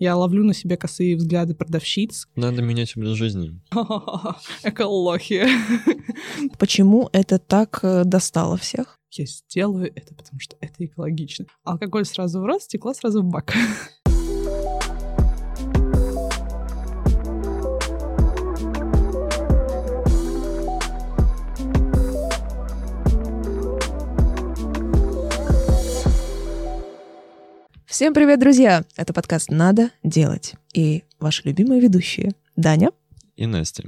Я ловлю на себе косые взгляды продавщиц. Надо менять образ жизни. Экология. Почему это так э, достало всех? Я сделаю это, потому что это экологично. Алкоголь сразу в рот, стекло сразу в бак. Всем привет, друзья! Это подкаст «Надо делать». И ваши любимые ведущие Даня И Настя.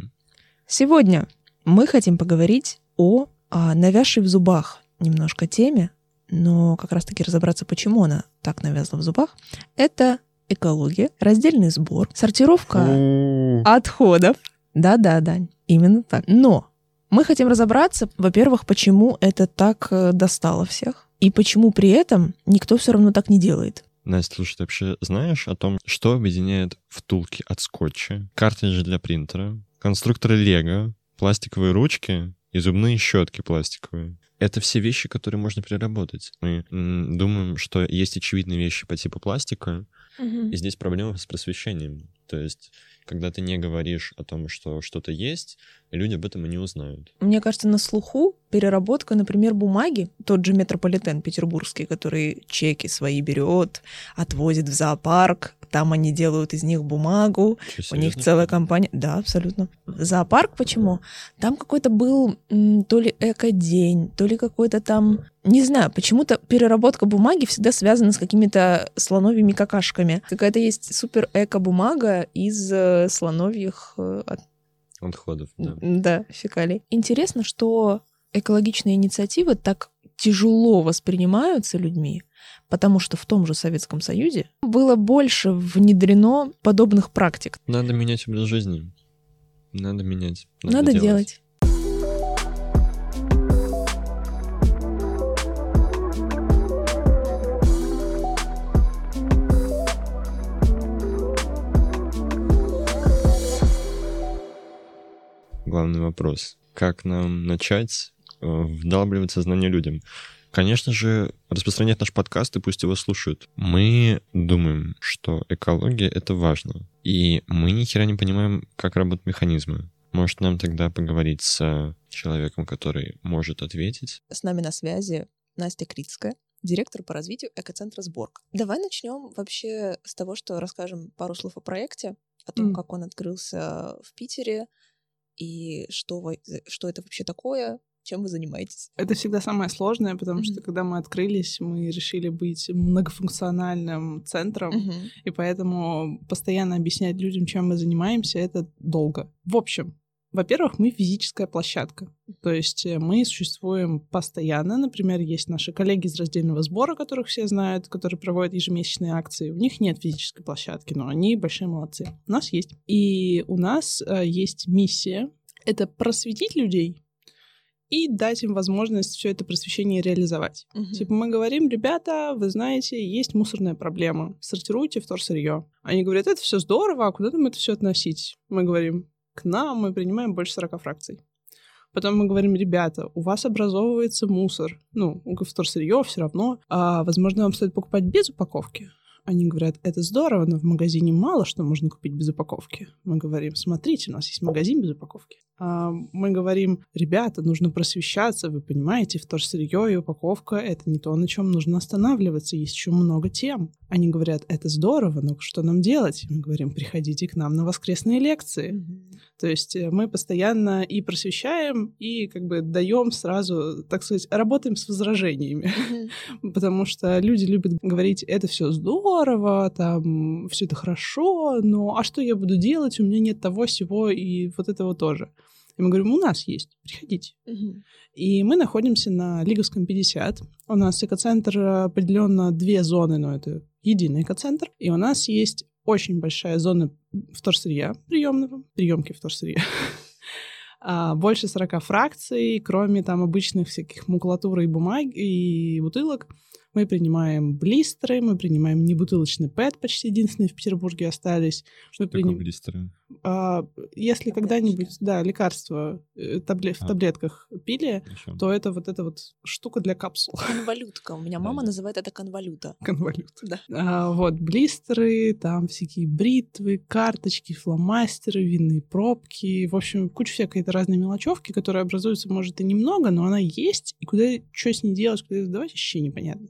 Сегодня мы хотим поговорить о, о навязшей в зубах немножко теме, но как раз-таки разобраться, почему она так навязла в зубах. Это экология, раздельный сбор, сортировка отходов. Да-да, Дань, именно так. Но мы хотим разобраться, во-первых, почему это так э, достало всех, и почему при этом никто все равно так не делает. Настя, слушай, ты вообще знаешь о том, что объединяет втулки от скотча, картриджи для принтера, конструкторы Лего, пластиковые ручки и зубные щетки пластиковые? Это все вещи, которые можно переработать. Мы думаем, что есть очевидные вещи по типу пластика, и здесь проблема с просвещением. То есть, когда ты не говоришь о том, что что-то есть, люди об этом и не узнают. Мне кажется, на слуху переработка, например, бумаги, тот же метрополитен петербургский, который чеки свои берет, отвозит в зоопарк, там они делают из них бумагу, Что, у них целая компания. Да, абсолютно. Зоопарк почему? Там какой-то был то ли эко-день, то ли какой-то там... Не знаю, почему-то переработка бумаги всегда связана с какими-то слоновьими какашками. Какая-то есть супер эко-бумага из э, слоновьих э, от- Отходов, да. да, фекалий. Интересно, что экологичные инициативы так тяжело воспринимаются людьми, потому что в том же Советском Союзе было больше внедрено подобных практик. Надо менять образ жизни. Надо менять. Надо, делать. Главный вопрос. Как нам начать э, вдалбливать сознание людям? Конечно же, распространять наш подкаст и пусть его слушают. Мы думаем, что экология — это важно. И мы ни хера не понимаем, как работают механизмы. Может, нам тогда поговорить с человеком, который может ответить? С нами на связи Настя Критская, директор по развитию экоцентра «Сборг». Давай начнем вообще с того, что расскажем пару слов о проекте, о том, М. как он открылся в Питере и что, что это вообще такое, чем вы занимаетесь. Это всегда самое сложное, потому Мгм. что когда мы открылись, мы решили быть многофункциональным центром, и поэтому постоянно объяснять людям, чем мы занимаемся, это долго. В общем, во-первых, мы физическая площадка. То есть э, мы существуем постоянно. Например, есть наши коллеги из раздельного сбора, которых все знают, которые проводят ежемесячные акции. У них нет физической площадки, но они большие молодцы. У нас есть. И у нас э, есть миссия — это просветить людей и дать им возможность все это просвещение реализовать. Мгм. Типа мы говорим, ребята, вы знаете, есть мусорная проблема, сортируйте вторсырье. Они говорят, это все здорово, а куда нам это все относить? Мы говорим, к нам мы принимаем больше 40 фракций. Потом мы говорим, ребята, у вас образовывается мусор, ну, вторсырье все равно, а, возможно, вам стоит покупать без упаковки. Они говорят, это здорово, но в магазине мало что можно купить без упаковки. Мы говорим, смотрите, у нас есть магазин без упаковки. А, мы говорим, ребята, нужно просвещаться, вы понимаете, вторсырье и упаковка — это не то, на чем нужно останавливаться, есть еще много тем. Они говорят, это здорово, но что нам делать? Мы говорим, приходите к нам на воскресные лекции. Мгм. То есть э, мы постоянно и просвещаем, и как бы даем сразу, так сказать, работаем с возражениями. Мгм. Потому что люди любят говорить, это все здорово, там все это хорошо, но а что я буду делать? У меня нет того, всего и вот этого тоже. И мы говорим, у нас есть, приходите. Мгм. И мы находимся на Лиговском 50. У нас экоцентр э, определенно две зоны, но это единый экоцентр. И у нас есть очень большая зона вторсырья приемного, приемки вторсырья. А, Больше 40 фракций, кроме там обычных всяких макулатуры и бумаг и бутылок. Мы принимаем блистеры, мы принимаем небутылочный ПЭТ, почти единственные в Петербурге остались. Мы Такое приним- блистеры. А, если когда-нибудь, да, лекарства э, табле- в А. таблетках пили, Ещё. то это вот эта вот штука для капсул. Конвалютка. У меня мама Да-да. называет это конвалюта. Конвалют. Да. А, вот, блистеры, там всякие бритвы, карточки, фломастеры, винные пробки. В общем, куча всякой разной мелочевки, которая образуется, может, и немного, но она есть. И куда, что с ней делать, куда ее сдавать, вообще непонятно.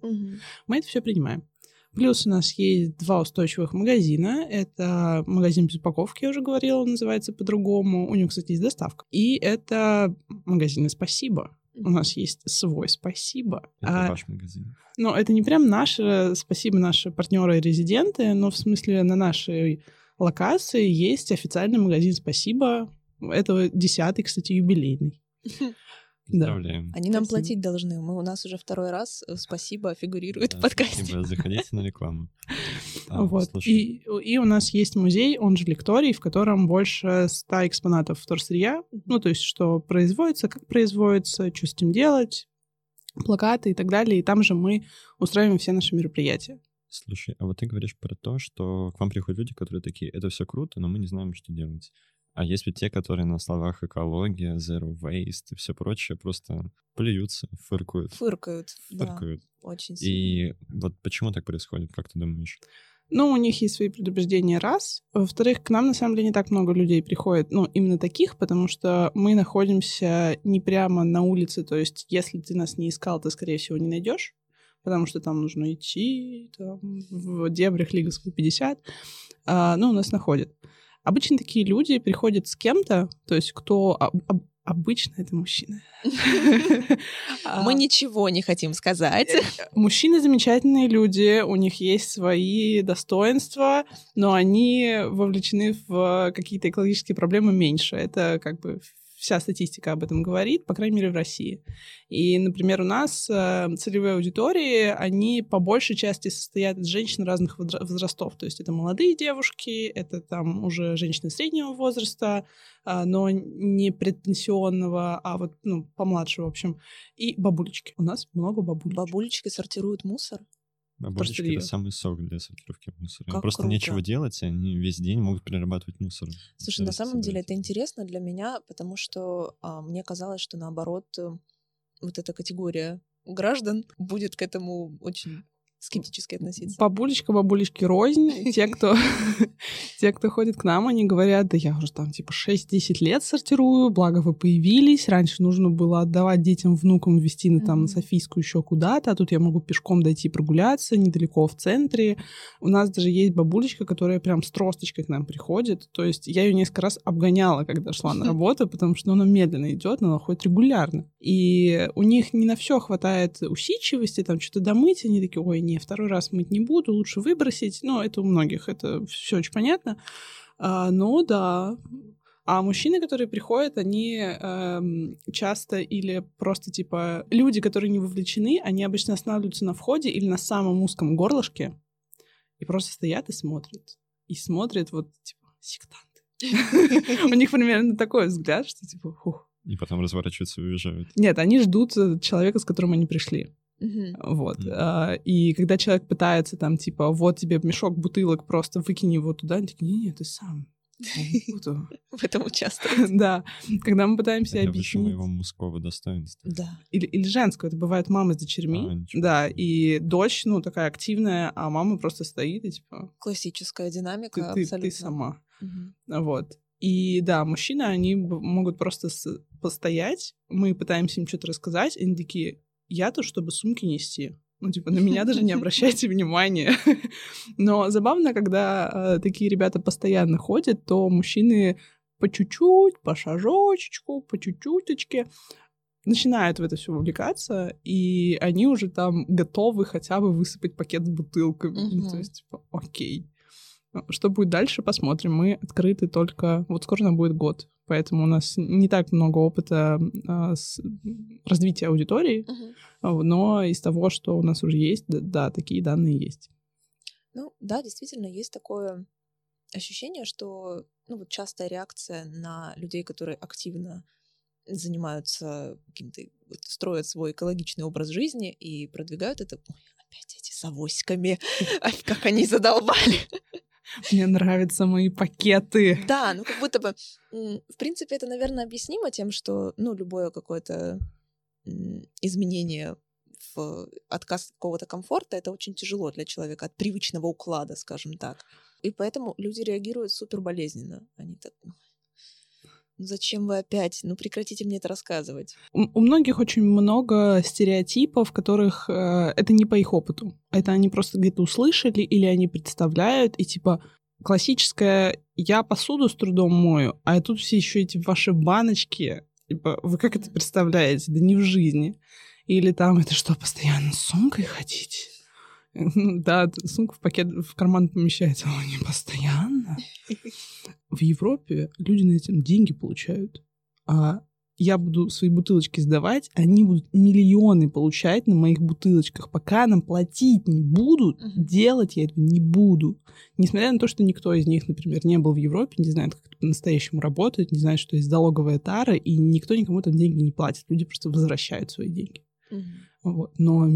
Мы это все принимаем. Плюс у нас есть два устойчивых магазина. Это магазин без упаковки, я уже говорила, он называется по-другому. У него, кстати, есть доставка. И это магазины «Спасибо». У нас есть свой «Спасибо». Это А, ваш магазин. ну, это не прям наши, спасибо, наши партнеры и резиденты, но в смысле на нашей локации есть официальный магазин «Спасибо». Это десятый, кстати, юбилейный. Да. Поздравляем. Они нам Спасибо. платить должны. Мы у нас уже второй раз э, спасибо фигурирует Да, в подкасте. спасибо, Заходите на рекламу. А, Вот. И, и у нас есть музей, он же лекторий, в котором больше ста экспонатов вторсырья. Ну, то есть, что производится, как производится, что с этим делать, плакаты и так далее. И там же мы устраиваем все наши мероприятия. Слушай, а вот ты говоришь про то, что к вам приходят люди, которые такие, это все круто, но мы не знаем, что делать. А есть ведь те, которые на словах экология, zero waste и все прочее просто плюются, фыркают, Фыркают. Да, фыркают. очень сильно. И вот почему так происходит, как ты думаешь? Ну, у них есть свои предубеждения, раз. Во-вторых, к нам, на самом деле, не так много людей приходит, ну, именно таких, потому что мы находимся не прямо на улице, то есть если ты нас не искал, ты, скорее всего, не найдешь, потому что там нужно идти, там, в дебрях Лиговского 50, а, ну, нас находят. Обычно такие люди приходят с кем-то, то есть кто... об- об- обычно это мужчины. А, Мы ничего не хотим сказать. Мужчины замечательные люди, у них есть свои достоинства, но они вовлечены в какие-то экологические проблемы меньше. Это как бы вся статистика об этом говорит, по крайней мере, в России. И, например, у нас э, целевые аудитории, они по большей части состоят из женщин разных возра- возрастов. То есть это молодые девушки, это там уже женщины среднего возраста, а, но не предпенсионного, а вот ну, помладше, в общем. И бабулечки. У нас много бабулечек. Бабулечки сортируют мусор. Простые. это самый сок для сортировки мусора. Им Как просто круто. нечего делать, и они весь день могут перерабатывать мусор. Слушай, на самом деле это интересно для меня, потому что а, мне казалось, что наоборот э, вот эта категория граждан будет к этому очень скептически относиться. Бабулечка, бабулечки рознь. Те, кто, те, кто ходит к нам, они говорят, да я уже там типа 6-10 лет сортирую, благо вы появились. Раньше нужно было отдавать детям, внукам, везти на, там, на. Софийскую еще куда-то, а тут я могу пешком дойти прогуляться, недалеко в центре. У нас даже есть бабулечка, которая прям с тросточкой к нам приходит. То есть я ее несколько раз обгоняла, когда шла на работу, потому что она медленно идет, но она ходит регулярно. И у них не на все хватает усидчивости, там что-то домыть, они такие, ой, не, второй раз мыть не буду, лучше выбросить. Ну, это у многих, это все очень понятно. А, ну, да. А мужчины, которые приходят, они эм, часто или просто типа люди, которые не вовлечены, они обычно останавливаются на входе или на самом узком горлышке и просто стоят и смотрят. И смотрят вот типа сектанты. У них примерно такой взгляд, что типа, фух. И потом разворачиваются и уезжают. Нет, они ждут э, человека, с которым они пришли. Мгм. Вот. А, И когда человек пытается там, типа, вот тебе мешок бутылок, просто выкини его туда, они такие, не-не, ты сам. Буду». В этом участвует. Да. Когда мы пытаемся Это объяснить... моего мужского достоинства. Да. Или, или женского, это бывает мама с дочерьми. А, да, и дочь, ну, такая активная, а мама просто стоит и типа, Классическая ты, динамика ты- ты абсолютно. сама. Мгм. Вот. И да, мужчины, они могут просто с- постоять, мы пытаемся им что-то рассказать, и они такие, я тут, чтобы сумки нести. Ну, типа, на меня даже не обращайте внимания. Но забавно, когда э, такие ребята постоянно ходят, то мужчины по чуть-чуть, по шажочечку, по чуть-чуточке начинают в это все вовлекаться, и они уже там готовы хотя бы высыпать пакет с бутылками. Мгм. То есть, типа, окей. Что будет дальше, посмотрим. Мы открыты только... Вот скоро нам будет год, поэтому у нас не так много опыта а, с развития аудитории, а, но из того, что у нас уже есть, да, да, такие данные есть. Ну да, действительно, есть такое ощущение, что ну, вот частая реакция на людей, которые активно занимаются каким-то, вот, строят свой экологичный образ жизни и продвигают это. Ой, опять эти с авоськами. Как они задолбали. Мне нравятся мои пакеты. Да, ну как будто бы, в принципе, это, наверное, объяснимо тем, что, ну, любое какое-то изменение в отказ от какого-то комфорта, это очень тяжело для человека, от привычного уклада, скажем так. И поэтому люди реагируют супер болезненно. Они так, зачем вы опять? Ну прекратите мне это рассказывать. У, у многих очень много стереотипов, которых э, это не по их опыту. Это они просто где-то услышали или они представляют, и типа классическое «я посуду с трудом мою», а тут все еще эти ваши баночки. Типа, вы как это представляете? Да не в жизни. Или там это что, постоянно с сумкой ходить? Да, сумка в пакет, в карман помещается, но не постоянно. В Европе люди на этом деньги получают. А я буду свои бутылочки сдавать, они будут миллионы получать на моих бутылочках. Пока нам платить не будут, uh-huh. делать я этого не буду. Несмотря на то, что никто из них, например, не был в Европе, не знает, как это по-настоящему работает, не знает, что есть залоговая тара, и никто никому там деньги не платит. Люди просто возвращают свои деньги. Uh-huh. Вот. Но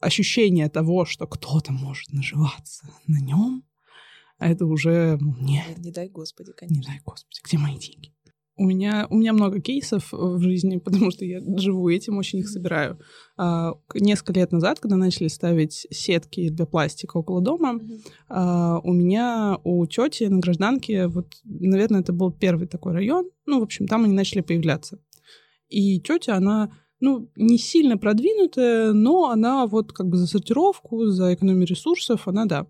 ощущение того, что кто-то может наживаться на нем, это уже не... Не дай Господи, конечно. Не дай Господи, где мои деньги? У меня, у меня много кейсов в жизни, потому что я живу этим, очень их собираю. А, несколько лет назад, когда начали ставить сетки для пластика около дома, mm-hmm. а, у меня у тети на гражданке, вот, наверное, это был первый такой район, ну, в общем, там они начали появляться. И тетя, она ну, не сильно продвинутая, но она вот как бы за сортировку, за экономию ресурсов, она да.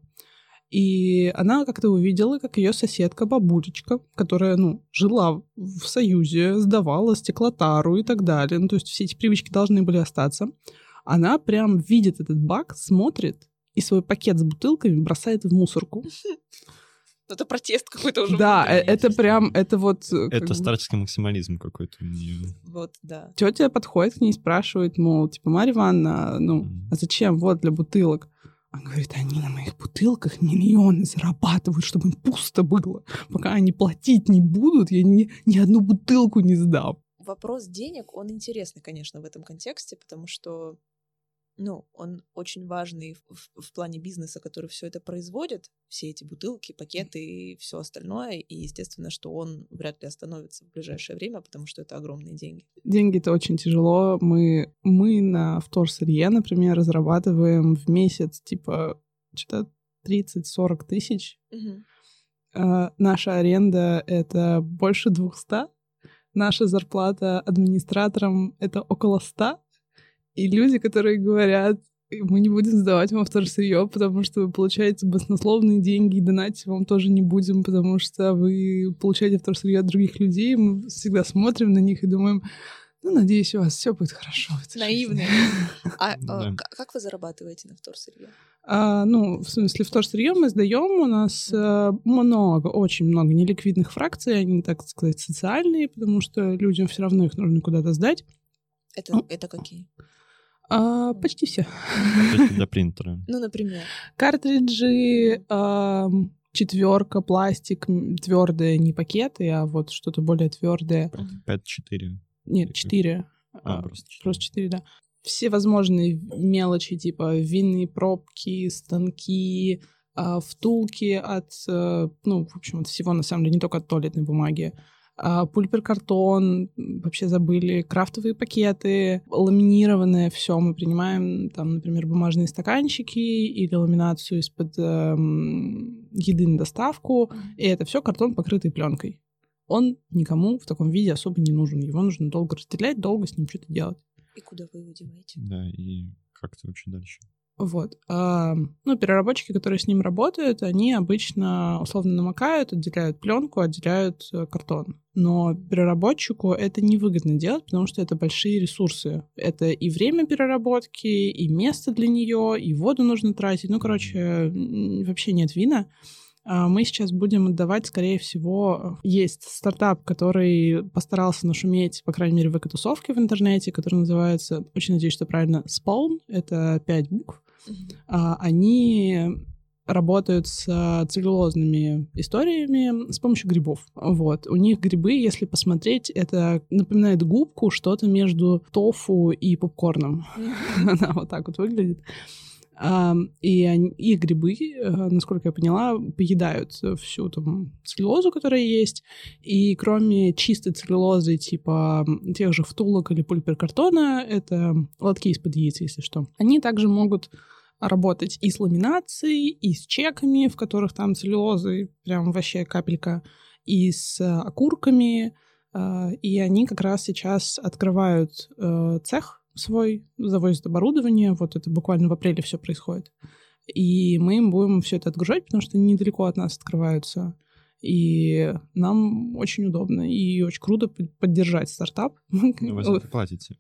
И она как-то увидела, как ее соседка бабулечка, которая, ну, жила в Союзе, сдавала стеклотару и так далее. Ну, то есть все эти привычки должны были остаться. Она прям видит этот бак, смотрит и свой пакет с бутылками бросает в мусорку. Это протест какой-то уже. Да, э, это прям, это вот... Э, это старческий максимализм какой-то у нее. Вот, да. Тетя подходит к ней и спрашивает, мол, типа, Марья Ивановна, ну, а зачем? Вот, для бутылок. Он говорит, они на моих бутылках миллионы зарабатывают, чтобы им пусто было. Пока они платить не будут, я ни, ни одну бутылку не сдам. Вопрос денег, он интересный, конечно, в этом контексте, потому что ну, он очень важный в, в, в плане бизнеса, который все это производит, все эти бутылки, пакеты и все остальное. И естественно, что он вряд ли остановится в ближайшее время, потому что это огромные деньги. Деньги это очень тяжело. Мы, мы на вторсырье, например, разрабатываем в месяц типа что-то 30-40 тысяч. Угу. А, наша аренда это больше 200. Наша зарплата администраторам это около 100 и люди, которые говорят, мы не будем сдавать вам вторсырье, потому что вы получаете баснословные деньги, и донатить вам тоже не будем, потому что вы получаете вторсырье от других людей. Мы всегда смотрим на них и думаем, ну, надеюсь, у вас все будет хорошо. Наивно. А, а как вы зарабатываете на вторсырье? А, ну, в смысле, вторсырье мы сдаем. У нас а, много, очень много неликвидных фракций. Они, так сказать, социальные, потому что людям все равно их нужно куда-то сдать. Это, ну, это какие? А, почти все. Для принтера. Ну, например. Картриджи, четверка, пластик, твердые, не пакеты, а вот что-то более твердое. 5-4. Нет, 4. А, а, просто 4. Просто 4, да. Все возможные мелочи, типа винные пробки, станки, а, втулки от, э, ну, в общем, от всего, на самом деле, не только от туалетной бумаги. А, пульперкартон, вообще забыли, крафтовые пакеты, ламинированное все. Мы принимаем, там, например, бумажные стаканчики или ламинацию из-под э, еды на доставку, и это все картон, покрытый пленкой. Он никому в таком виде особо не нужен. Его нужно долго разделять, долго с ним что-то делать. И куда вы его деваете? Да, и как-то вообще дальше. Вот. А, ну, переработчики, которые с ним работают, они обычно условно намокают, отделяют пленку, отделяют э, картон. Но переработчику это невыгодно делать, потому что это большие ресурсы. Это и время переработки, и место для нее, и воду нужно тратить. Ну, короче, вообще нет вина. А мы сейчас будем отдавать, скорее всего, есть стартап, который постарался нашуметь, по крайней мере, в экотусовке в интернете, который называется, очень надеюсь, что правильно, Spawn, это пять букв. А, они работают с целлюлозными историями с помощью грибов. Вот. У них грибы, если посмотреть, это напоминает губку, что-то между тофу и попкорном. Она вот так вот выглядит. И, они, и грибы, э, насколько я поняла, поедают всю там целлюлозу, которая есть. И кроме чистой целлюлозы, типа тех же втулок или пульперкартона, это лотки из-под яиц, если что, они также могут работать и с ламинацией, и с чеками, в которых там целлюлозы прям вообще капелька, и с окурками. А, и они как раз сейчас открывают э, цех свой, завозят оборудование. Вот это буквально в апреле все происходит. И мы им будем все это отгружать, потому что они недалеко от нас открываются. И нам очень удобно и очень круто поддержать стартап. Ну, вы за это платите?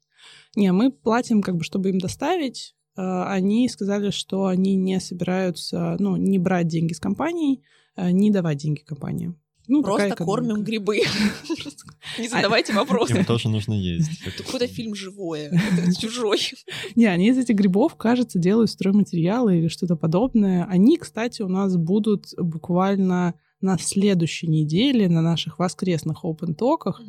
Не, мы платим, как бы, чтобы им доставить. А, они сказали, что они не собираются, ну, не брать деньги с компаний, а, не давать деньги компаниям. Ну, Просто кормим грибы. Не задавайте вопросы. Им тоже нужно есть. Это какой-то фильм живое, это чужой. Не, они из этих грибов, кажется, делают стройматериалы или что-то подобное. Они, кстати, у нас будут буквально на следующей неделе на наших воскресных опен-токах.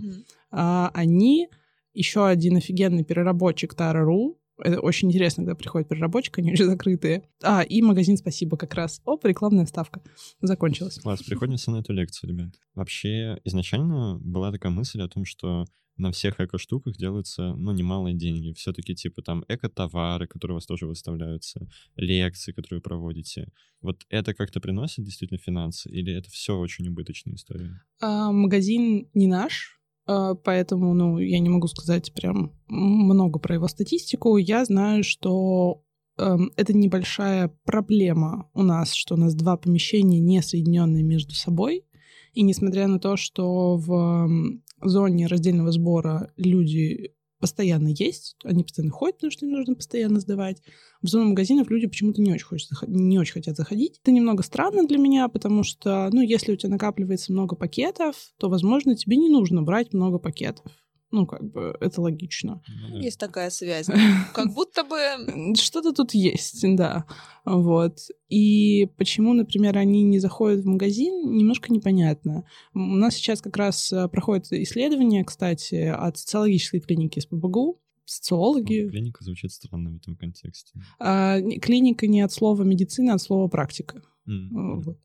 А, они еще один офигенный переработчик Tara.ru, это очень интересно, когда приходит переработчик, они уже закрытые. А, и магазин «Спасибо» как раз. Оп, рекламная вставка. Закончилась. Класс, приходимся на эту лекцию, ребят. Вообще, изначально была такая мысль о том, что на всех эко-штуках делаются, ну, немалые деньги. Все-таки, типа, там, эко-товары, которые у вас тоже выставляются, лекции, которые вы проводите. Вот это как-то приносит действительно финансы? Или это все очень убыточная история? А, магазин не наш, поэтому, ну, я не могу сказать прям много про его статистику. Я знаю, что э, это небольшая проблема у нас, что у нас два помещения не соединенные между собой. И несмотря на то, что в зоне раздельного сбора люди постоянно есть, они постоянно ходят, потому что им нужно постоянно сдавать. В зону магазинов люди почему-то не очень, хочет, не очень хотят заходить. Это немного странно для меня, потому что, ну, если у тебя накапливается много пакетов, то, возможно, тебе не нужно брать много пакетов. Ну, как бы, это логично. Есть такая связь. Как будто бы... Что-то тут есть, да. Вот. И почему, например, они не заходят в магазин, немножко непонятно. У нас сейчас как раз э, проходит исследование, кстати, от социологической клиники с ПБГУ, социологи. Клиника звучит странно в этом контексте. А, клиника не от слова медицина, а от слова практика. Mm-hmm. Вот.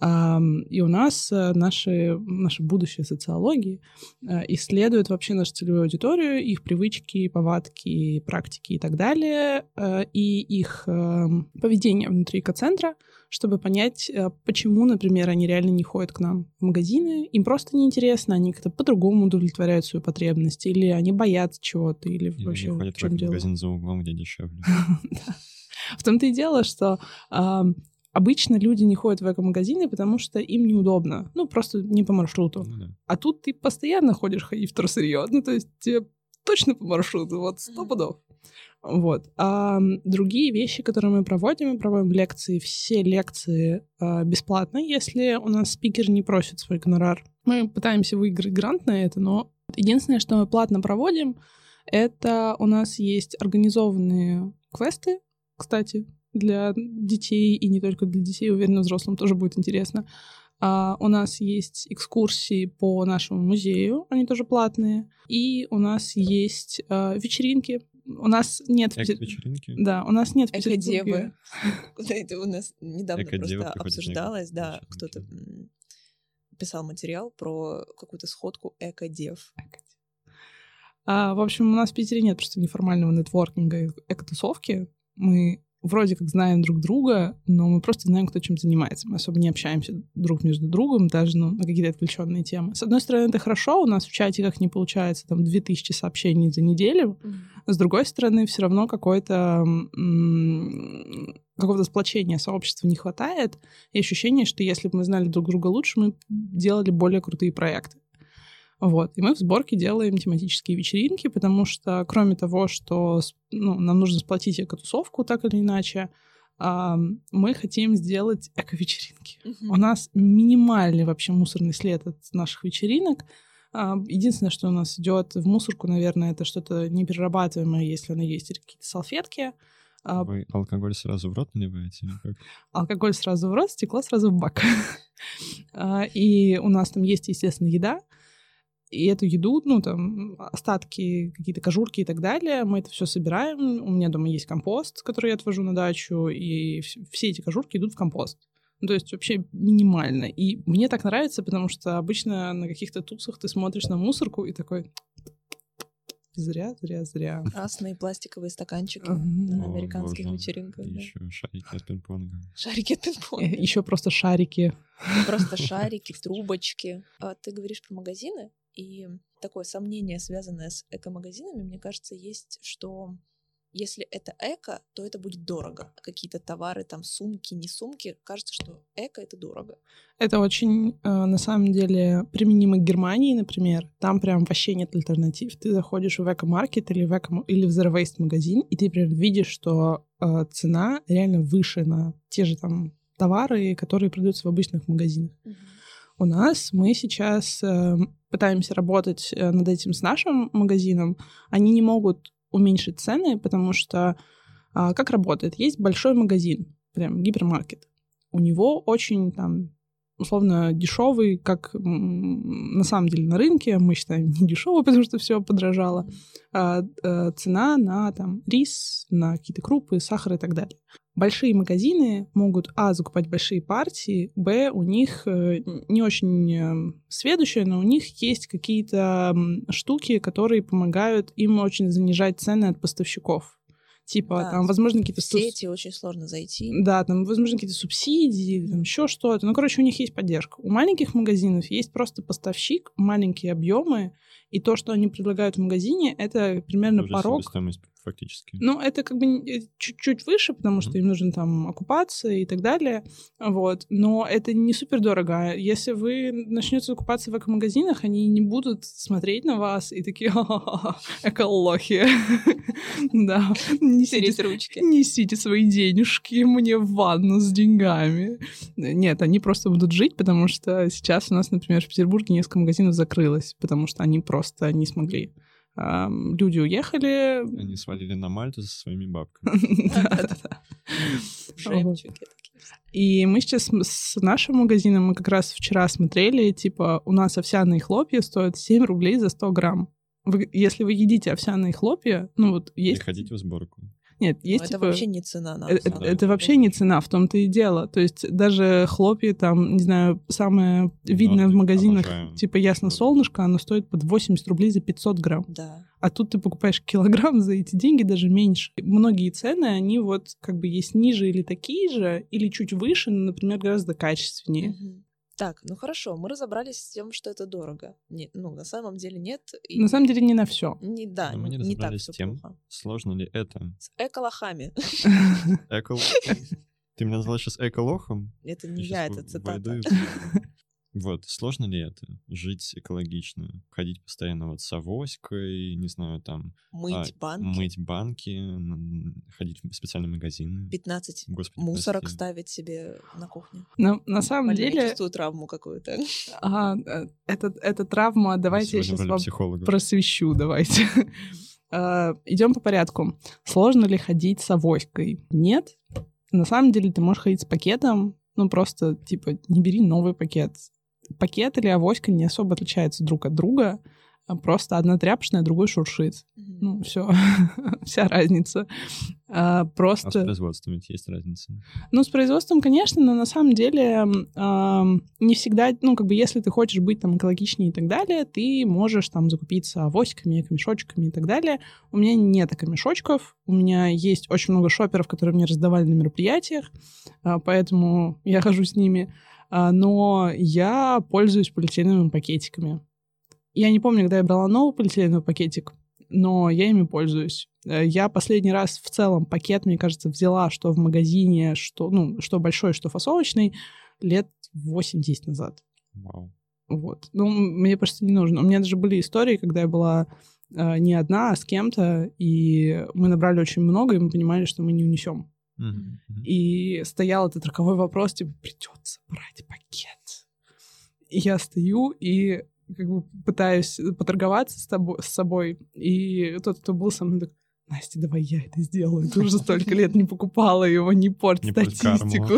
А, и у нас э, наши, наши будущие социологии э, исследуют вообще нашу целевую аудиторию, их привычки, повадки, практики и так далее, и их эм, поведение внутри экоцентра, чтобы понять, почему, например, они реально не ходят к нам в магазины, им просто неинтересно, они как-то по-другому удовлетворяют свою потребность, или они боятся чего-то, или, или вообще они ходят в чем в магазин за углом, где дешевле. В том-то и дело, что Обычно люди не ходят в эко-магазины, потому что им неудобно. Ну, просто не по маршруту. Ну, да. А тут ты постоянно ходишь ходить в вторсырье. Ну, то есть тебе точно по маршруту, вот сто пудов. Вот. А другие вещи, которые мы проводим, мы проводим лекции. Все лекции а, бесплатно, если у нас спикер не просит свой гонорар. Мы пытаемся выиграть грант на это, но единственное, что мы платно проводим, это у нас есть организованные квесты, кстати, для детей, и не только для детей, уверена, взрослым тоже будет интересно. А, у нас есть экскурсии по нашему музею, они тоже платные. И у нас есть а, вечеринки. У нас нет... вечеринки Да, у нас нет Петербурге... Это у нас недавно просто обсуждалось, да, кто-то писал материал про какую-то сходку эко-дев. А, в общем, у нас в Питере нет просто неформального нетворкинга эко-тусовки. Мы вроде как знаем друг друга, но мы просто знаем, кто чем занимается. Мы особо не общаемся друг между другом, даже ну, на какие-то отвлеченные темы. С одной стороны, это хорошо, у нас в чатиках не получается там 2000 сообщений за неделю. Mm-hmm. С другой стороны, все равно какое-то какого-то сплочения сообщества не хватает, и ощущение, что если бы мы знали друг друга лучше, мы делали более крутые проекты. Вот. И мы в сборке делаем тематические вечеринки, потому что кроме того, что ну, нам нужно сплотить эко-тусовку так или иначе, а, мы хотим сделать эко-вечеринки. Угу. У нас минимальный вообще мусорный след от наших вечеринок. А, единственное, что у нас идет в мусорку, наверное, это что-то неперерабатываемое, если оно есть, или какие-то салфетки. А Вы алкоголь сразу в рот наливаете? Алкоголь сразу в рот, стекло сразу в бак. И у нас там есть, естественно, еда. И эту еду, ну, там, остатки, какие-то кожурки и так далее, мы это все собираем. У меня дома есть компост, который я отвожу на дачу, и вс- все эти кожурки идут в компост. Ну, то есть вообще минимально. И мне так нравится, потому что обычно на каких-то тусах ты смотришь на мусорку и такой... Зря, зря, зря. Красные пластиковые стаканчики на американских боже. вечеринках. да. Еще шарики от пинг-понга. Шарики от пинг-понга. Еще просто шарики. Просто шарики, трубочки. А ты говоришь про магазины, и такое сомнение, связанное с эко-магазинами, мне кажется, есть, что если это эко, то это будет дорого. Какие-то товары, там сумки, не сумки, кажется, что эко — это дорого. Это очень, э, на самом деле, применимо к Германии, например. Там прям вообще нет альтернатив. Ты заходишь в эко-маркет или в, эко или в Zero Waste магазин, и ты прям видишь, что э, цена реально выше на те же там товары, которые продаются в обычных магазинах. У нас мы сейчас э, пытаемся работать э, над этим с нашим магазином. Они не могут уменьшить цены, потому что а, как работает? Есть большой магазин, прям гипермаркет. У него очень там условно дешевый, как на самом деле на рынке, мы считаем не дешевый, потому что все подорожало, а, э, цена на там рис, на какие-то крупы, сахар и так далее. Большие магазины могут, а, закупать большие партии, б, у них э, не очень э, сведущие, но у них есть какие-то штуки, которые помогают им очень занижать цены от поставщиков. Типа, Да, там, возможно, какие-то... Сети очень сложно зайти. да, там, возможно, какие-то субсидии, или там еще что-то. Ну, короче, у них есть поддержка. У маленьких магазинов есть просто поставщик, маленькие объемы, и то, что они предлагают в магазине, это примерно Уже порог. себестоимость фактически. Ну, это как бы э, чуть-чуть выше, потому что Мгм. им нужно там оккупация и так далее. Вот. Но это не супер дорого. Если вы начнете закупаться в эко-магазинах, они не будут смотреть на вас и такие «Ха-ха-ха, эколохи. Да. Несите ручки. несите свои денежки мне в ванну с деньгами. Нет, они просто будут жить, потому что сейчас у нас, например, в Петербурге несколько магазинов закрылось, потому что они просто не смогли. Люди уехали. Они свалили на Мальту со своими бабками. И мы сейчас с- с нашим магазином, мы как раз вчера смотрели, типа, у нас овсяные хлопья стоят 7 рублей за 100 грамм. Вы- если вы едите овсяные хлопья, ну вот есть... Приходите в сборку. Нет, Но есть это типа... вообще не цена на Э- Это, овсяные это вообще не цена, в том-то и дело. То есть даже хлопья там, не знаю, самое видное в Нордик, магазинах, обожаю. типа ясно солнышко, оно стоит под 80 рублей за 500 грамм. Да. А тут ты покупаешь килограмм за эти деньги даже меньше. Многие цены, они вот как бы есть ниже или такие же, или чуть выше, но, например, гораздо качественнее. Мгм. Так, ну хорошо, мы разобрались с тем, что это дорого. Не, ну, на самом деле нет. и На самом деле не на все. Не, да, Но мы не не, так все с тем, плохо. Сложно ли это? С эколохами. Эко... Ты меня назвал сейчас эколохом? это не я, это цитата. Вот, сложно ли это? Жить экологично? Ходить постоянно вот с авоськой, не знаю, там... Мыть а, банки, Мыть банки, ходить в специальные магазины. 15 Господи, мусорок прости. ставить себе на кухне. Но на самом Блин, я деле, чувствую травму какую-то. а, это, это травма, давайте я сейчас вам психолога. просвещу, давайте. Идем по порядку. Сложно ли ходить с авоськой? Нет. На самом деле ты можешь ходить с пакетом, ну просто, типа, не бери новый пакет. Пакет или авоська не особо отличаются друг от друга, а просто одна тряпочная, другой шуршит. Мгм. Ну, все, вся разница. А, А с просто... производством ведь есть разница. Ну, с производством, конечно, но на самом деле ам, не всегда, ну, как бы, если ты хочешь быть там экологичнее и так далее, ты можешь там закупиться авоськами, эко-мешочками и так далее. У меня нет эко-мешочков, у меня есть очень много шоперов, которые мне раздавали на мероприятиях, а, поэтому я хожу с ними, А, но я пользуюсь полиэтиленовыми пакетиками. Я не помню, когда я брала новый полиэтиленовый пакетик, но я ими пользуюсь. Э, Я последний раз в целом пакет, мне кажется, взяла, что в магазине, что, ну, что большой, что фасовочный, лет 8-10 назад. Вау. Вот. Ну, мне просто не нужно. У меня даже были истории, когда я была э, не одна, а с кем-то, и мы набрали очень много, и мы понимали, что мы не унесем. Мгм. И стоял этот роковой вопрос, типа, придется брать пакет. И я стою и как бы пытаюсь поторговаться с, тобой, с собой, и тот, кто был со мной, так, Настя, давай я это сделаю. Ты уже столько лет не покупала его, не порть Не статистику.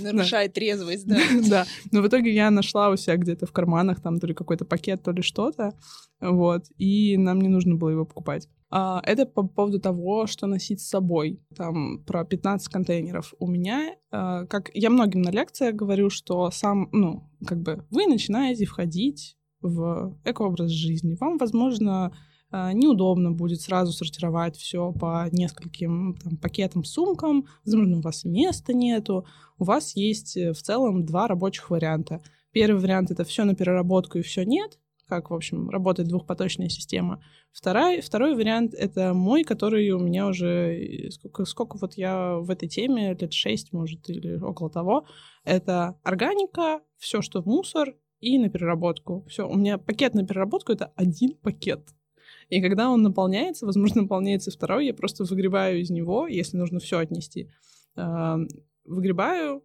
Нарушает трезвость, да. Да. Но в итоге я нашла у себя где-то в карманах там то ли какой-то пакет, то ли что-то. Вот. И нам не нужно было его покупать. А, Это по поводу того, что носить с собой. Там про 15 контейнеров. У меня, а, как я многим на лекциях говорю, что сам, ну, как бы вы начинаете входить в экообраз жизни. Вам, возможно, неудобно будет сразу сортировать все по нескольким там, пакетам, сумкам. Возможно, у вас места нету. У вас есть э, в целом два рабочих варианта. Первый вариант это все на переработку и все нет, как, в общем, работает двухпоточная система. Второй, второй вариант — это мой, который у меня уже... э, Сколько, сколько вот я в этой теме, лет шесть, может, или около того. Это органика, все, что в мусор, и на переработку. Все, у меня пакет на переработку — это один пакет. И когда он наполняется, возможно, наполняется второй, я просто выгребаю из него, если нужно все отнести. э, Выгребаю,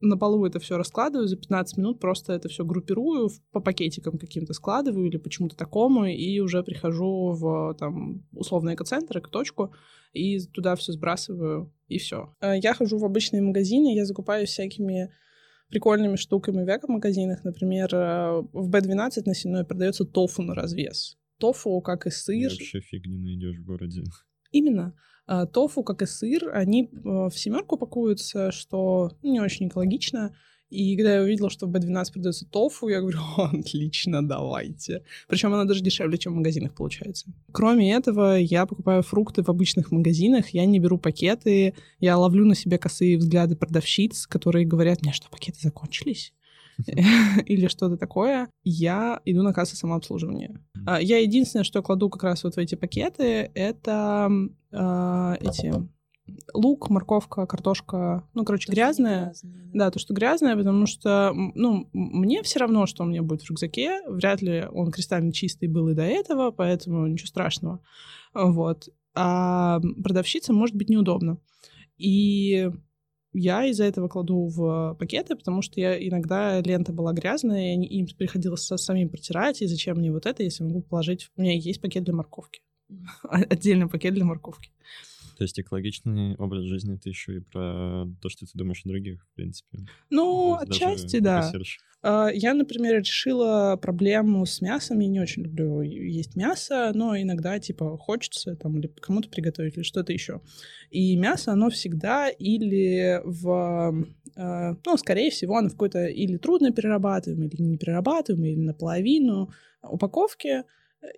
на полу это все раскладываю, за 15 минут просто это все группирую, по пакетикам каким-то складываю или почему-то такому, и уже прихожу в там условный экоцентр, точку и туда все сбрасываю, и все. Я хожу в обычные магазины, я закупаюсь всякими прикольными штуками в эко-магазинах. Например, э, в B12 на Сеной продается тофу на развес. Тофу, как и сыр, Вообще фиг не найдешь в городе. Именно. А, Тофу, как и сыр, они э, в семерку пакуются, что не очень экологично. И когда я увидела, что в B12 продается тофу, я говорю, «О, отлично, давайте. Причем она даже дешевле, чем в магазинах получается. Кроме этого, я покупаю фрукты в обычных магазинах, я не беру пакеты, я ловлю на себе косые взгляды продавщиц, которые говорят мне, что пакеты закончились или что-то такое, я иду на кассу самообслуживания. А, Я единственное, что кладу как раз вот в эти пакеты, это а, эти лук, морковка, картошка, ну, короче, грязная. Да, то, что грязное, потому что, ну, мне все равно, что у меня будет в рюкзаке. Вряд ли он кристально чистый был и до этого, поэтому ничего страшного. Вот. А продавщице может быть неудобно. И я из-за этого кладу в пакеты, потому что я иногда лента была грязная, и им приходилось самим протирать, и зачем мне вот это, если могу положить... У меня есть пакет для морковки. Отдельный пакет для морковки. То есть экологичный образ жизни — это еще и про то, что ты думаешь о других, в принципе. Ну, отчасти, да. А, Я, например, решила проблему с мясом. Я не очень люблю есть мясо, но иногда, типа, хочется там или кому-то приготовить, или что-то еще. И мясо, оно всегда или в... э, Ну, скорее всего, оно в какой-то или трудно перерабатываемой, или не перерабатываемой, или наполовину упаковки.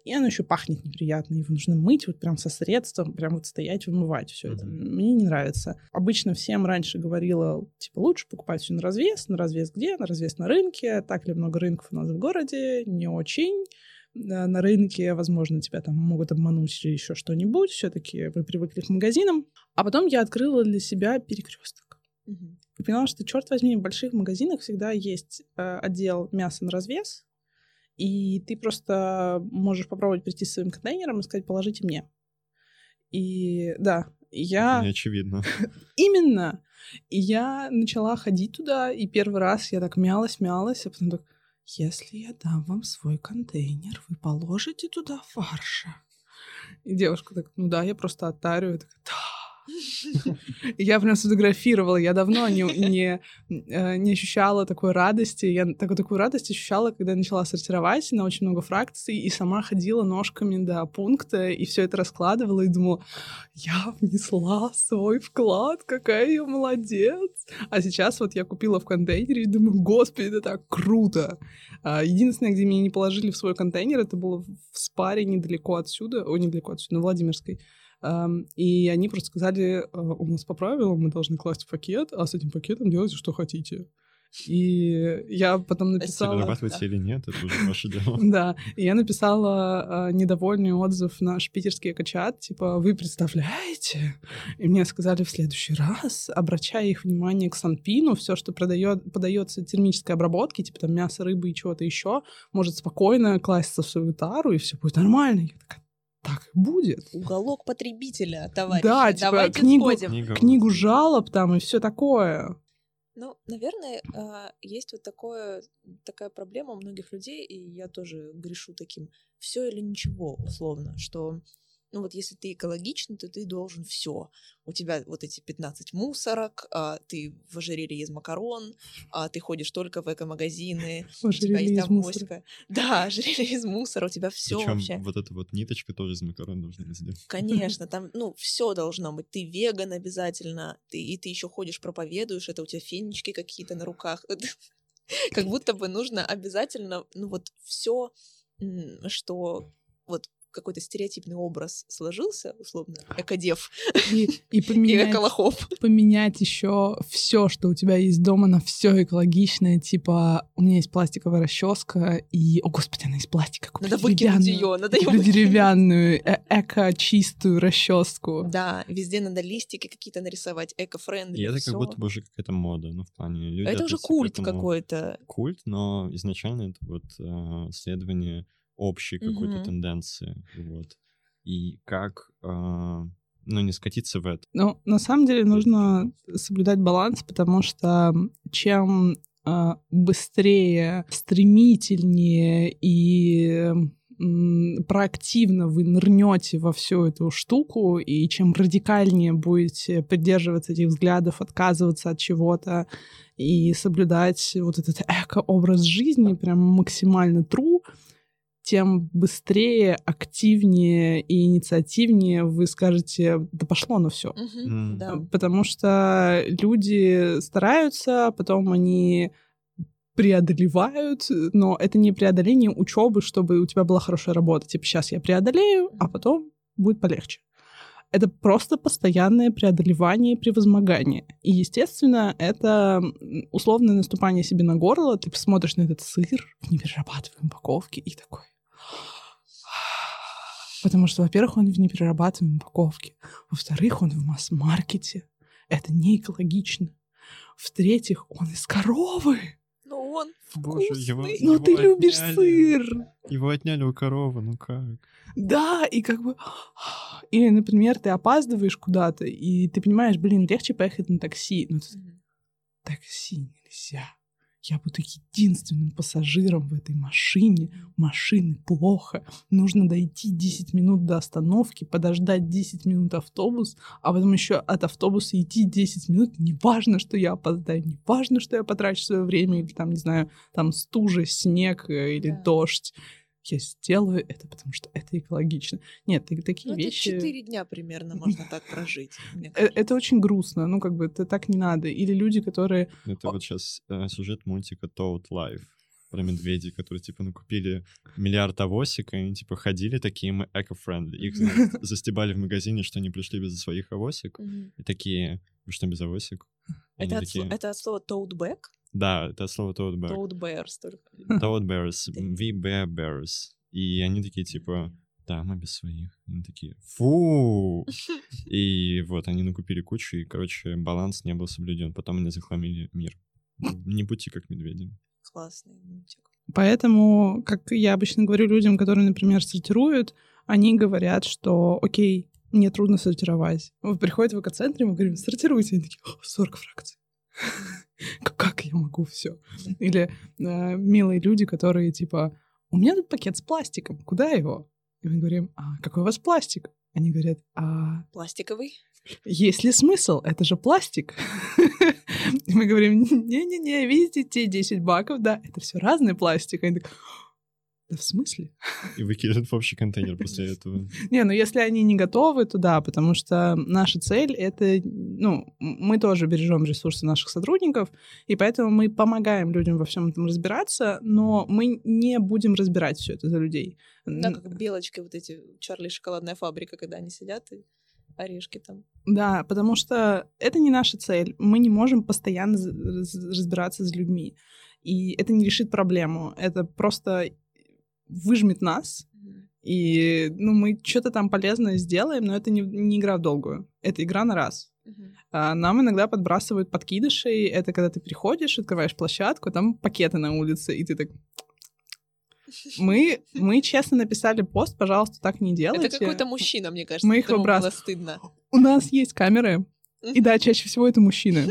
И оно еще пахнет неприятно. Его нужно мыть вот прям со средством, прям вот стоять, вымывать все это. Мне не нравится. Обычно всем раньше говорила, типа, лучше покупать все на развес. На развес где? На развес на рынке. Так ли много рынков у нас в городе? Не очень. На рынке, возможно, тебя там могут обмануть или еще что-нибудь. Все-таки вы привыкли к магазинам. А потом я открыла для себя перекресток. И поняла, что, черт возьми, в больших магазинах всегда есть э, отдел мяса на развес, и ты просто можешь попробовать прийти с своим контейнером и сказать, положите мне. И да, я... Не очевидно. Именно. И я начала ходить туда, и первый раз я так мялась-мялась, а потом так, если я дам вам свой контейнер, вы положите туда фарша? И девушка так, ну да, я просто оттарю. Я такая, да. Я прям сфотографировала. Я давно не, не, э, не ощущала такой радости. Я такую, такую радость ощущала, когда начала сортировать на очень много фракций и сама ходила ножками до пункта и все это раскладывала и думала, я внесла свой вклад, какая я молодец. А сейчас вот я купила в контейнере и думаю, господи, это так круто. А, Единственное, где меня не положили в свой контейнер, это было в спаре недалеко отсюда, о, недалеко отсюда, на Владимирской. Ам, И они просто сказали, «А, у нас по правилам мы должны класть в пакет, а с этим пакетом делайте, что хотите. И я потом написала... Перерабатываете или нет, это уже ваше дело. Да, и я написала э, недовольный отзыв в наш питерский экочат, типа, вы представляете? И мне сказали в следующий раз, обращая их внимание к санпину, все, что продает, подается термической обработке, типа там мясо, рыбы и чего-то еще, может спокойно класть в свою тару, и все будет нормально. Я такая, так и будет. Уголок потребителя, товарищи. Да, типа, Давайте книгу- сходим. Книгу вот. жалоб там и все такое. Ну, наверное, а, есть вот такое, такая проблема у многих людей, и я тоже грешу таким. Все или ничего, условно, что ну вот если ты экологичный, то ты должен все. У тебя вот эти 15 мусорок, а, ты в ожерелье из макарон, а, ты ходишь только в эко-магазины, у тебя есть там моська. Да, ожерелье из мусора, у тебя все вообще. вот эта вот ниточка тоже из макарон должна сделать. Конечно, там, ну, все должно быть. Ты веган обязательно, ты, и ты еще ходишь, проповедуешь, это у тебя фенечки какие-то на руках. Как будто бы нужно обязательно, ну вот все, что вот какой-то стереотипный образ сложился, условно, экодев и, и, поменять, и эколохоп. Поменять еще все, что у тебя есть дома, на все экологичное. Типа, у меня есть пластиковая расческа, и, о господи, она из пластика. Надо выкинуть ее, надо ее деревянную, э эко-чистую расческу. Да, везде надо листики какие-то нарисовать, эко-френдли. И это как будто бы уже какая-то мода, ну, в плане... Люди это уже культ какой-то. Культ, но изначально это вот э, следование общей какой-то угу. тенденции. Вот. И как э, ну, не скатиться в это. Ну, на самом деле нужно соблюдать баланс, потому что чем э, быстрее, стремительнее и проактивно вы нырнете во всю эту штуку, и чем радикальнее будете придерживаться этих взглядов, отказываться от чего-то и соблюдать вот этот эко-образ жизни прям максимально true, тем быстрее, активнее и инициативнее вы скажете, да пошло на все. Угу, mm. да. Потому что люди стараются, потом они преодолевают, но это не преодоление учебы, чтобы у тебя была хорошая работа. Типа сейчас я преодолею, а потом будет полегче. Это просто постоянное преодолевание, превозмогание. И, естественно, это условное наступание себе на горло. Ты посмотришь на этот сыр в неперерабатываемой упаковке и такой, Потому что, во-первых, он в неперерабатываемой упаковке. Во-вторых, он в масс-маркете. Это не экологично. В-третьих, он из коровы. Но он Боже, его, Но его ты отняли. любишь сыр. Его отняли у коровы, ну как? Да, и как бы... Или, например, ты опаздываешь куда-то, и ты понимаешь, блин, легче поехать на такси. Но ты... такси нельзя я буду единственным пассажиром в этой машине. Машины плохо. Нужно дойти 10 минут до остановки, подождать 10 минут автобус, а потом еще от автобуса идти 10 минут. Не важно, что я опоздаю, не важно, что я потрачу свое время, или там, не знаю, там стужа, снег э, или да. дождь я сделаю это, потому что это экологично. Нет, такие ну, вещи... Это четыре дня примерно можно так прожить. Э, это очень грустно, ну как бы это так не надо. Или люди, которые... Это вот сейчас э, сюжет мультика Toad Life про медведей, которые, типа, накупили миллиард авосик, и они, типа, ходили такие мы эко-френдли. Их застебали в магазине, что они пришли без своих авосик, и такие, вы что, без авосик? Это от, это от слова toadback? Да, это слово toad bear. Toad bears только. Toad bears. We bear bears. И они такие, типа, да, мы без своих. Они такие, фу! И вот, они накупили кучу, и, короче, баланс не был соблюден. Потом они захламили мир. Не будьте как медведи. Классный мультик. Поэтому, как я обычно говорю людям, которые, например, сортируют, они говорят, что, окей, мне трудно сортировать. Приходят в эко-центр, и мы говорим, сортируйте. Они такие, 40 фракций. Как я могу все? Или э, милые люди, которые типа, у меня тут пакет с пластиком, куда его? И мы говорим, а какой у вас пластик? Они говорят, а... Пластиковый? Есть ли смысл? Это же пластик. И мы говорим, не-не-не, видите, те 10 баков, да, это все разный пластик. Они так, да в смысле? И выкидывают в общий контейнер после этого. Не, ну если они не готовы, то да, потому что наша цель — это, ну, мы тоже бережем ресурсы наших сотрудников, и поэтому мы помогаем людям во всем этом разбираться, но мы не будем разбирать все это за людей. Да, как белочки вот эти, Чарли шоколадная фабрика, когда они сидят и орешки там. Да, потому что это не наша цель. Мы не можем постоянно разбираться с людьми. И это не решит проблему. Это просто выжмет нас, и, ну, мы что-то там полезное сделаем, но это не, не игра в долгую. Это игра на раз. Uh-huh. А, нам иногда подбрасывают подкидышей. Это когда ты приходишь, открываешь площадку, там пакеты на улице, и ты так... Мы, мы честно написали пост, пожалуйста, так не делайте. Это какой-то мужчина, мне кажется. Мы их выбрасываем. стыдно. У нас есть камеры, И да, чаще всего это мужчины.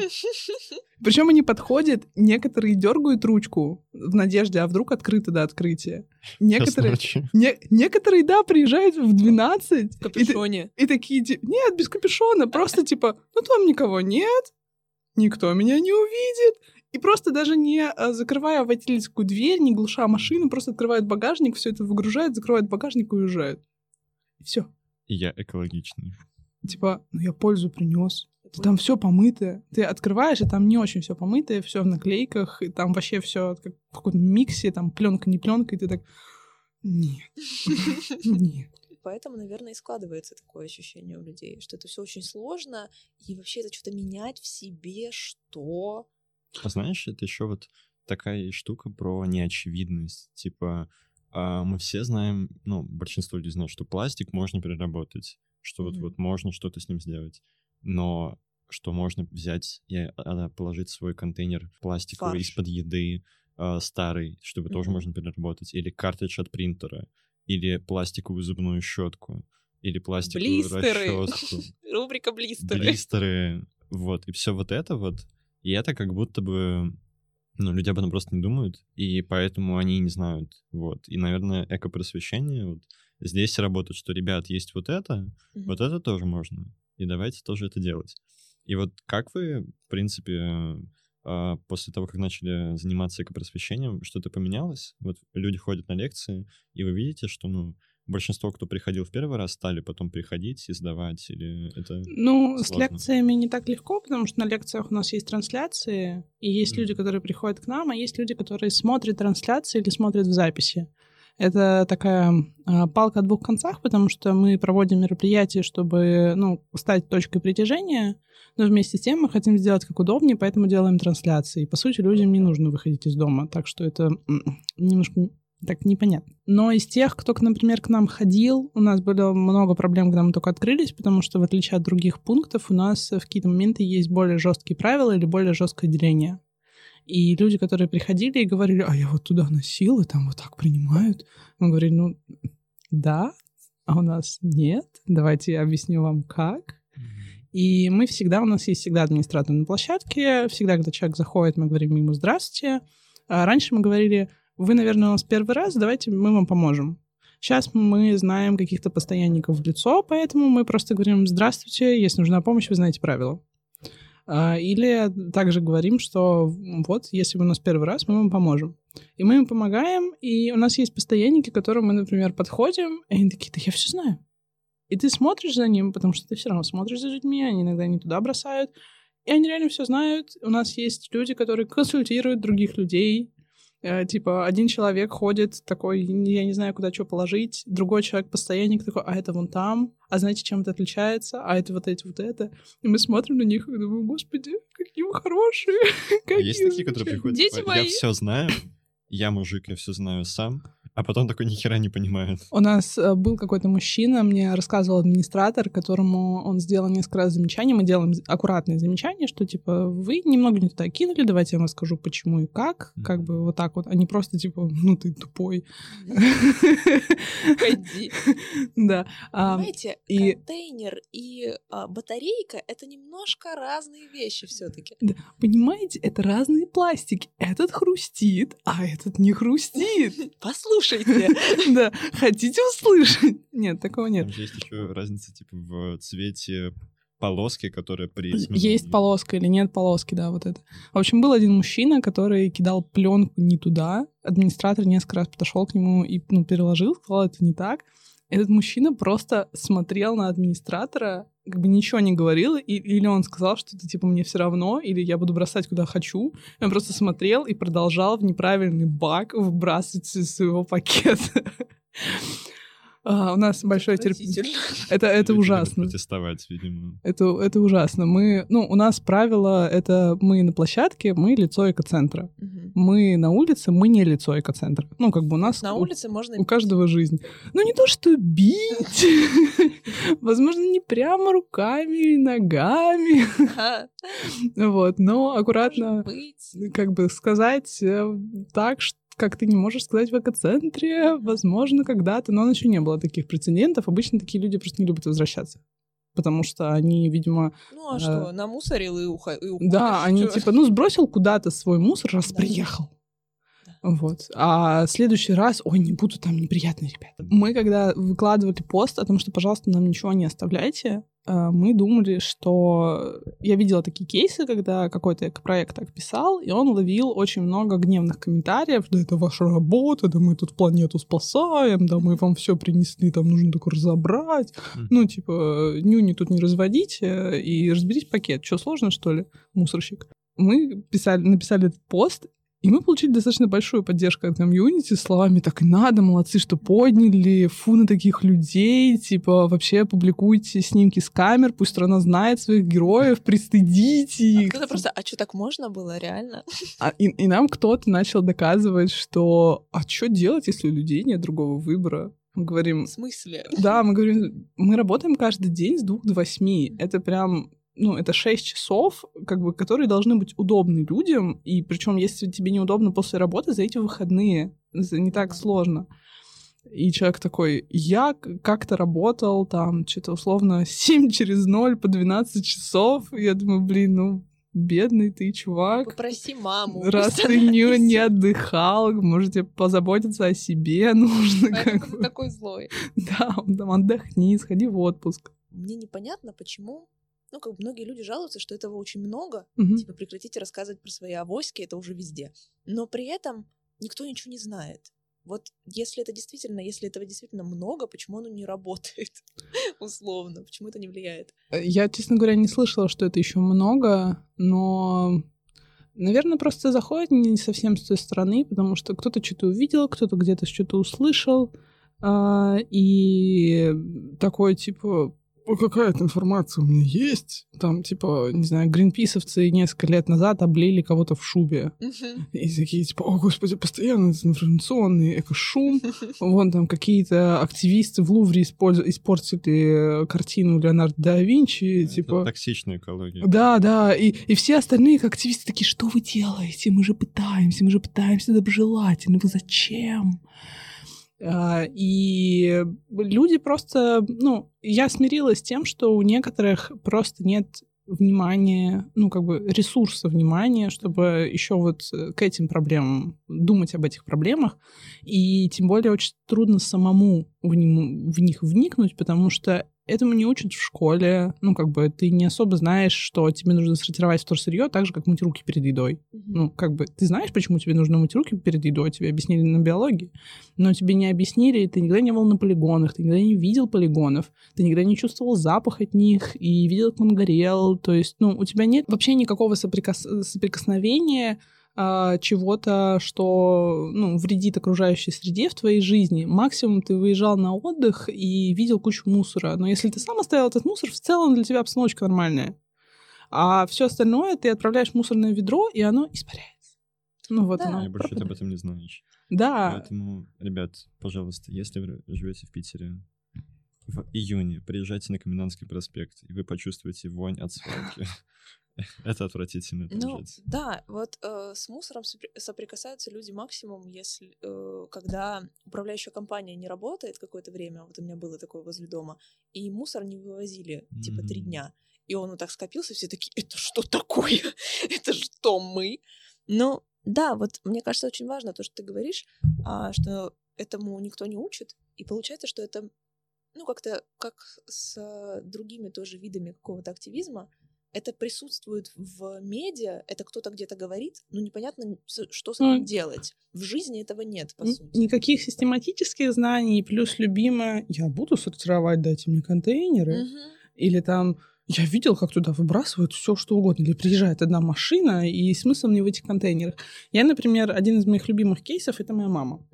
Причем они подходят, некоторые дергают ручку в надежде, а вдруг открыто до открытия. Некоторые, не, некоторые, да, приезжают в 12. В капюшоне. И, и такие, нет, без капюшона, просто типа, ну там никого нет, никто меня не увидит. И просто даже не а, закрывая водительскую дверь, не глуша машину, просто открывают багажник, все это выгружают, закрывают багажник и уезжают. И все. Я экологичный. Типа, ну я пользу принес. Там все помытое. Ты открываешь, и там не очень все помытое, все в наклейках, и там вообще все как в каком-то миксе, там пленка, не пленка, и ты так. Нет. Нет. Поэтому, наверное, и складывается такое ощущение у людей, что это все очень сложно, и вообще это что-то менять в себе, что а знаешь, это еще вот такая штука про неочевидность. Типа, мы все знаем, ну, большинство людей знают, что пластик можно переработать, что вот, вот можно что-то с ним сделать. Но что можно взять и а, положить свой контейнер пластиковый из-под еды э, старый, чтобы mm-hmm. тоже можно переработать, или картридж от принтера, или пластиковую зубную щетку, или пластиковую блистеры. расческу. Рубрика блистеры. Блистеры. Вот, и все вот это вот и это как будто бы, ну, люди об этом просто не думают, и поэтому они не знают, вот. И, наверное, экопросвещение вот здесь работает, что, ребят, есть вот это, mm-hmm. вот это тоже можно, и давайте тоже это делать. И вот как вы, в принципе, а, после того, как начали заниматься экопросвещением, что-то поменялось? Вот люди ходят на лекции, и вы видите, что, ну, большинство, кто приходил в первый раз, стали потом приходить и сдавать? Или это Ну, сложно? с лекциями не так легко, потому что на лекциях у нас есть трансляции, и есть mm-hmm. люди, которые приходят к нам, а есть люди, которые смотрят трансляции или смотрят в записи. Это такая э, палка о двух концах, потому что мы проводим мероприятия, чтобы ну, стать точкой притяжения, но вместе с тем мы хотим сделать как удобнее, поэтому делаем трансляции. По сути, людям не нужно выходить из дома, так что это немножко так непонятно. Но из тех, кто, например, к нам ходил, у нас было много проблем, когда мы только открылись, потому что, в отличие от других пунктов, у нас в какие-то моменты есть более жесткие правила или более жесткое деление. И люди, которые приходили и говорили, а я вот туда носил, и там вот так принимают. Мы говорили, ну, да, а у нас нет. Давайте я объясню вам, как. И мы всегда, у нас есть всегда администратор на площадке. Всегда, когда человек заходит, мы говорим ему «здравствуйте». А раньше мы говорили вы, наверное, у нас первый раз, давайте мы вам поможем. Сейчас мы знаем каких-то постоянников в лицо, поэтому мы просто говорим «Здравствуйте, если нужна помощь, вы знаете правила». А, или также говорим, что вот, если вы у нас первый раз, мы вам поможем. И мы им помогаем, и у нас есть постоянники, к которым мы, например, подходим, и они такие, да я все знаю. И ты смотришь за ним, потому что ты все равно смотришь за людьми, они иногда не туда бросают. И они реально все знают. У нас есть люди, которые консультируют других людей, типа, один человек ходит такой, я не знаю, куда что положить, другой человек постоянник такой, а это вон там, а знаете, чем это отличается, а это вот эти вот это. И мы смотрим на них и думаем, господи, какие вы хорошие. Какие Есть такие, которые приходят, Дети типа, мои. я все знаю, я мужик, я все знаю сам, а потом такой ни хера не понимает. У нас э, был какой-то мужчина, мне рассказывал администратор, которому он сделал несколько раз замечания. Мы делаем аккуратные замечания, что типа вы немного не туда кинули, давайте я вам расскажу, почему и как. Mm-hmm. Как бы вот так вот, а не просто типа, ну ты тупой. Ходи. Да. Понимаете, контейнер и а, батарейка — это немножко разные вещи все таки Понимаете, это разные пластики. Этот хрустит, а этот не хрустит. Послушай, слушайте. Да, хотите услышать? Нет, такого нет. Там же есть еще разница типа в цвете полоски, которая при Есть полоска или нет полоски, да, вот это. В общем, был один мужчина, который кидал пленку не туда. Администратор несколько раз подошел к нему и ну, переложил, сказал, это не так. Этот мужчина просто смотрел на администратора, как бы ничего не говорил, и, или он сказал, что это типа мне все равно, или я буду бросать куда хочу. Он просто смотрел и продолжал в неправильный бак выбрасывать из своего пакета. А, у нас большое терпение. Это, это ужасно. Протестовать, видимо. Это, это ужасно. Мы, ну, у нас правило, это мы на площадке, мы лицо экоцентра. Угу. Мы на улице, мы не лицо экоцентра. Ну, как бы у нас... На улице у, можно... У каждого жизнь. Ну, не то, что бить. Возможно, не прямо руками и ногами. Вот, но аккуратно как бы сказать э, так, что как ты не можешь сказать в экоцентре, возможно, когда-то, но еще не было таких прецедентов. Обычно такие люди просто не любят возвращаться. потому что они, видимо... Ну а что, намусорил и, уха... и уходишь. Да, они Чё? типа, ну, сбросил куда-то свой мусор, раз Да. приехал. Вот. А в следующий раз, ой, не буду там неприятные ребята. Мы, когда выкладывали пост о том, что, пожалуйста, нам ничего не оставляйте, э, мы думали, что... Я видела такие кейсы, когда какой-то проект так писал, и он ловил очень много гневных комментариев, да это ваша работа, да мы тут планету спасаем, да мы вам все принесли, там нужно только разобрать. Мгм. Ну, типа, нюни тут не разводите и разберите пакет. Что, сложно, что ли, мусорщик? Мы писали, написали этот пост, и мы получили достаточно большую поддержку от комьюнити словами «так и надо, молодцы, что подняли, фу на таких людей, типа вообще публикуйте снимки с камер, пусть страна знает своих героев, пристыдите А их». кто-то просто, а что так можно было, реально? А, и, и нам кто-то начал доказывать, что «а что делать, если у людей нет другого выбора?» Мы говорим, В смысле? да, мы говорим, мы работаем каждый день с двух до восьми. Это прям, ну, это шесть часов, как бы, которые должны быть удобны людям. И причем, если тебе неудобно после работы, зайти в выходные. Это не так сложно. И человек такой, я как-то работал там, что-то условно 7 через 0 по 12 часов. Я думаю, блин, ну, бедный ты чувак. Попроси маму. Раз ты не, не отдыхал, можете позаботиться о себе нужно. Поэтому Как ты бы. такой злой. Да, там отдохни, сходи в отпуск. Мне непонятно, почему ну, как бы многие люди жалуются, что этого очень много. Мгм. Типа, прекратите рассказывать про свои авоськи, это уже везде. Но при этом никто ничего не знает. Вот если это действительно, если этого действительно много, почему оно не работает? Условно, почему это не влияет? Я, честно говоря, не слышала, что это еще много, но, наверное, просто заходит не совсем с той стороны, потому что кто-то что-то увидел, кто-то где-то что-то услышал, а, и такой типа «Ой, какая-то информация у меня есть. Там, типа, не знаю, гринписовцы несколько лет назад облили кого-то в шубе. И такие, типа, о, господи, постоянно информационный эко-шум. Вон там какие-то активисты в Лувре использ- испортили картину Леонардо да Винчи, Это типа... токсичная экология. Да, да, и, и все остальные как активисты такие, что вы делаете? Мы же пытаемся, мы же пытаемся доброжелательно, вы зачем? А, И люди просто, ну, я смирилась с тем, что у некоторых просто нет внимания, ну, как бы ресурса внимания, чтобы еще вот э, к этим проблемам думать об этих проблемах. И тем более очень трудно самому в, ним- в них вникнуть, потому что этому не учат в школе. Ну, как бы ты не особо знаешь, что тебе нужно сортировать вторсырье так же, как мыть руки перед едой. Ну, как бы, ты знаешь, почему тебе нужно мыть руки перед едой, тебе объяснили на биологии, но тебе не объяснили, ты никогда не был на полигонах, ты никогда не видел полигонов, ты никогда не чувствовал запах от них и видел, как он горел, то есть, ну, у тебя нет вообще никакого соприкос- соприкосновения а, чего-то, что, ну, вредит окружающей среде в твоей жизни. Максимум ты выезжал на отдых и видел кучу мусора, но если ты сам оставил этот мусор, в целом для тебя обстановочка нормальная. А все остальное ты отправляешь в мусорное ведро, и оно испаряется. Ну вот Да. оно. И больше об этом не знаешь. Да, Поэтому, ребят, пожалуйста, если вы живете в Питере в июне, приезжайте на Комендантский проспект, и вы почувствуете вонь от свалки. Это отвратительно, Ну, да, вот э, с мусором сопри- соприкасаются люди максимум, если э, когда управляющая компания не работает какое-то время, вот у меня было такое возле дома, и мусор не вывозили типа три дня, и он вот так скопился, все такие, это что такое? это что мы? Ну, да, вот мне кажется, очень важно то, что ты говоришь, а, что этому никто не учит, и получается, что это, ну, как-то как с э, другими тоже видами какого-то активизма, это присутствует в медиа, это кто-то где-то говорит, но непонятно, что с этим делать. В жизни этого нет, по сути. Никаких систематических знаний, плюс любимое, я буду сортировать, дайте мне контейнеры. Мгм. Или там, я видел, как туда выбрасывают все что угодно. Или приезжает одна машина, и смысл мне в этих контейнерах. Я, например, один из моих любимых кейсов — это моя мама.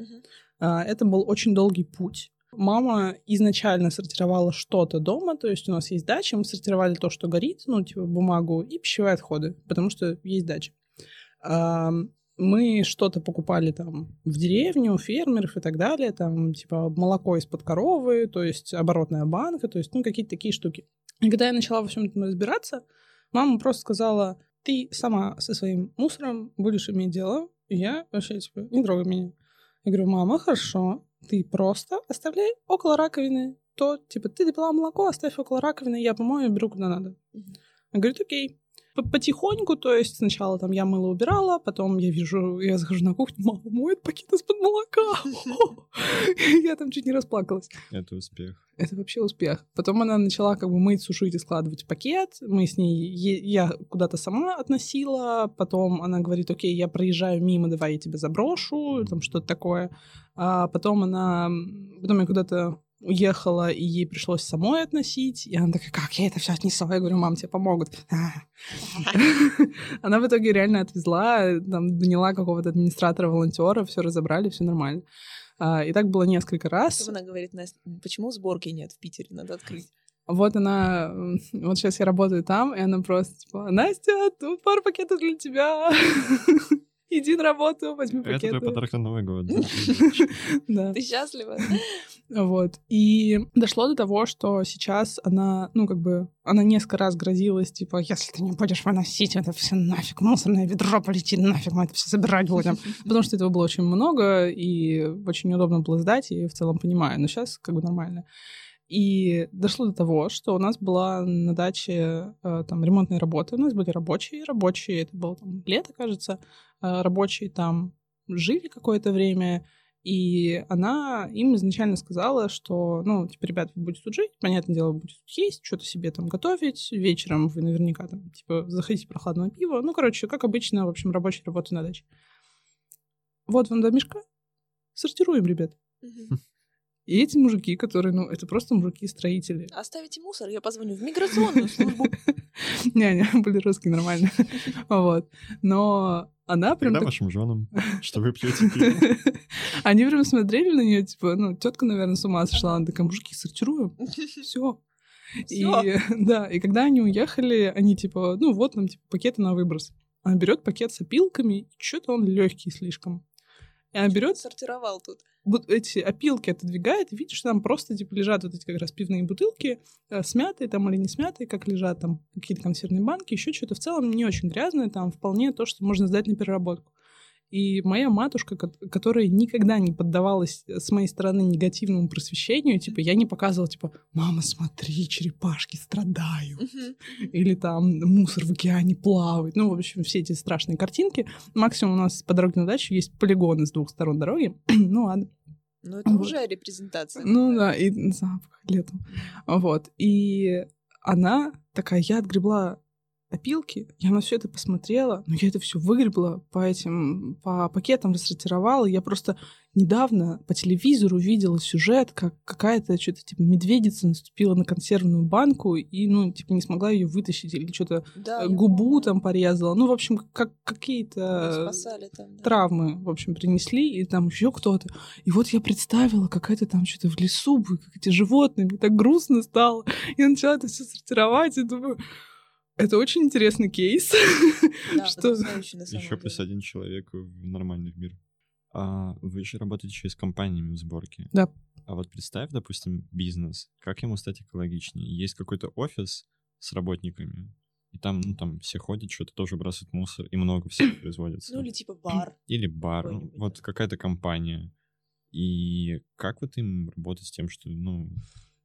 А, Это был очень долгий путь. Мама изначально сортировала что-то дома, то есть у нас есть дача, мы сортировали то, что горит, ну, типа бумагу и пищевые отходы, потому что есть дача. А, Мы что-то покупали там в деревню, у фермеров и так далее, там, типа, молоко из-под коровы, то есть оборотная банка, то есть, ну, какие-то такие штуки. И когда я начала во всем этом разбираться, мама просто сказала, ты сама со своим мусором будешь иметь дело, и я вообще, типа, не трогай меня. Я говорю, мама, хорошо, ты просто оставляй около раковины. то, типа, ты допила молоко, оставь около раковины, я помою, беру куда надо. Она говорит, окей. Потихоньку, то есть сначала там я мыло убирала, потом я вижу, я захожу на кухню, мама моет пакет из-под молока. Я там чуть не расплакалась. Это успех. Это вообще успех. Потом она начала как бы мыть, сушить и складывать пакет. Мы с ней... Я куда-то сама относила. Потом она говорит, окей, я проезжаю мимо, давай я тебя заброшу, там что-то такое. А потом она... Потом я куда-то уехала, и ей пришлось самой относить. И она такая, как я это все отнесла? Я говорю, мам, тебе помогут. Она в итоге реально отвезла, там, наняла какого-то администратора, волонтера, все разобрали, все нормально. А, И так было несколько раз. Она говорит, Настя, почему сборки нет в Питере? Надо открыть. Вот она, вот сейчас я работаю там, и она просто типа, Настя, тут пару пакетов для тебя. Иди на работу, возьми Это твой пакеты. подарок на Новый год. Да. Ты счастлива? Вот. И дошло до того, что сейчас она, ну, как бы, она несколько раз грозилась, типа, если ты не будешь выносить это все нафиг, мусорное ведро полетит нафиг, мы это все собирать будем. Потому что этого было очень много, и очень неудобно было сдать, и в целом понимаю. Но сейчас как бы нормально. И дошло до того, что у нас была на даче э, там ремонтные работы. У нас были рабочие, рабочие, это было там лето, кажется, э, рабочие там жили какое-то время, и она им изначально сказала, что, ну, типа, ребят, вы будете тут жить, понятное дело, вы будете тут есть, что-то себе там готовить, вечером вы наверняка там, типа, захотите прохладного пива. Ну, короче, как обычно, в общем, рабочая работа на даче. Вот вам два сортируем, ребят. Мгм. И эти мужики, которые, ну, это просто мужики-строители. Оставите мусор, я позвоню в миграционную службу. Не-не, были русские, нормально. Вот. Но она прям... Так- вашим женам, что вы пьете пиво? Они прям смотрели на нее, типа, ну, тетка, наверное, с ума сошла. Она такая, мужики, сортируем. Все. И, да, и когда они уехали, они типа, ну вот нам типа пакеты на выброс. Она берет пакет с опилками, и что-то он легкий слишком. Она берет Сортировал тут. вот эти опилки отодвигает, и видишь, там просто типа лежат вот эти как раз пивные бутылки, э, смятые там или не смятые, как лежат там какие-то консервные банки, еще что-то в целом не очень грязное, там вполне то, что можно сдать на переработку. И моя матушка, ко- которая никогда не поддавалась э, с моей стороны негативному просвещению, типа я не показывала, типа, мама, смотри, черепашки страдают или там мусор в океане плавает. Ну, в общем, все эти страшные картинки. Максимум у нас по дороге на дачу есть полигоны с двух сторон дороги. ну ладно. Ну, это Вот. уже репрезентация. Ну да, и запах летом. Вот. И она такая, я отгребла опилки, я на все это посмотрела, но я это все выгребла по этим, по пакетам рассортировала. Я просто недавно по телевизору видела сюжет, как какая-то что-то типа медведица наступила на консервную банку и, ну, типа не смогла ее вытащить или что-то Да, э, губу там порезала. Ну, в общем, как какие-то там. да. травмы, в общем, принесли, и там еще кто-то. И вот я представила, как это там что-то в лесу как эти животные, мне так грустно стало. Я начала это все сортировать, и думаю, это очень интересный кейс. Да, Что? Еще деле. плюс один человек в нормальный мир. А вы еще работаете еще и с компаниями в сборке. Да. А вот представь, допустим, бизнес. Как ему стать экологичнее? Есть какой-то офис с работниками, и там, ну, там все ходят, что-то тоже бросают мусор, и много всего производится. Ну, или типа бар. Или бар, ну, вот какая-то компания. И как вот им работать с тем, что, ну,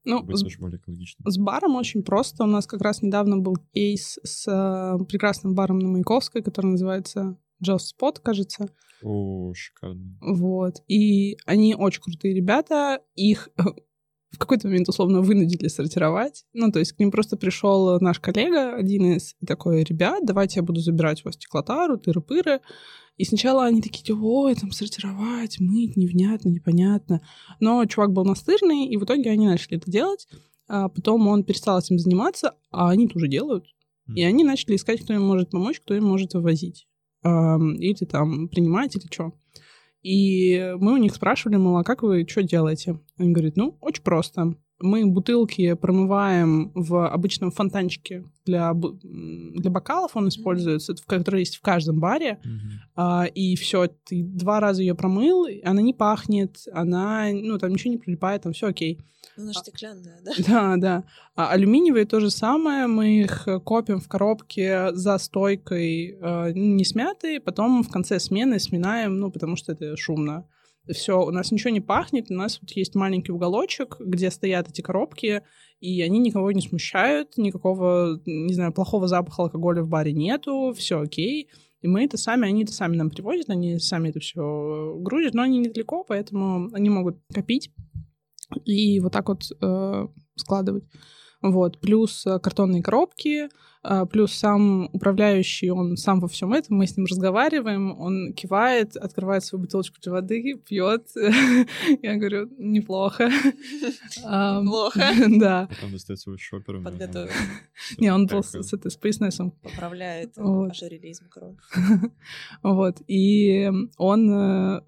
Ну, быть с, более с баром очень просто. У нас как раз недавно был кейс с э, прекрасным баром на Маяковской, который называется Just Spot, кажется. О, шикарно. Вот. И они очень крутые ребята. Их в какой-то момент условно вынудили сортировать. Ну, то есть к ним просто пришел наш коллега, один из, и такой, ребят, давайте я буду забирать у вас стеклотару, тыры-пыры. И сначала они такие, типа, ой, там сортировать, мыть, невнятно, непонятно. Но чувак был настырный, и в итоге они начали это делать. А потом он перестал этим заниматься, а они тоже делают. И они начали искать, кто им может помочь, кто им может вывозить. Или там принимать, или что. И мы у них спрашивали, мол, а как вы что делаете? Они говорят, ну, очень просто. Мы бутылки промываем в обычном фонтанчике для, для бокалов, он используется, в- который есть в каждом баре. Мгм. А, и все, ты два раза ее промыл, она не пахнет, она, ну, там ничего не прилипает, там все окей. Ну, она стеклянная, да? Да, да. А алюминиевые то же самое. Мы их э, копим в коробке за стойкой, э, не смятые, потом в конце смены сминаем, ну, потому что это шумно. все, у нас ничего не пахнет, у нас вот есть маленький уголочек, где стоят эти коробки, и они никого не смущают, никакого, не знаю, плохого запаха алкоголя в баре нету, все окей. И мы это сами, они это сами нам привозят, они сами это все грузят, но они недалеко, поэтому они могут копить и вот так вот э, складывать. Вот. Плюс э, картонные коробки, плюс сам управляющий, он сам во всем этом, мы с ним разговариваем, он кивает, открывает свою бутылочку для воды, пьет. Я говорю, неплохо. Плохо. Да. Потом достает свой шопер. Подготовил. Не, он был с этой с пояснесом. Поправляет Вот. ожирелизм кровь. Вот. И он... э,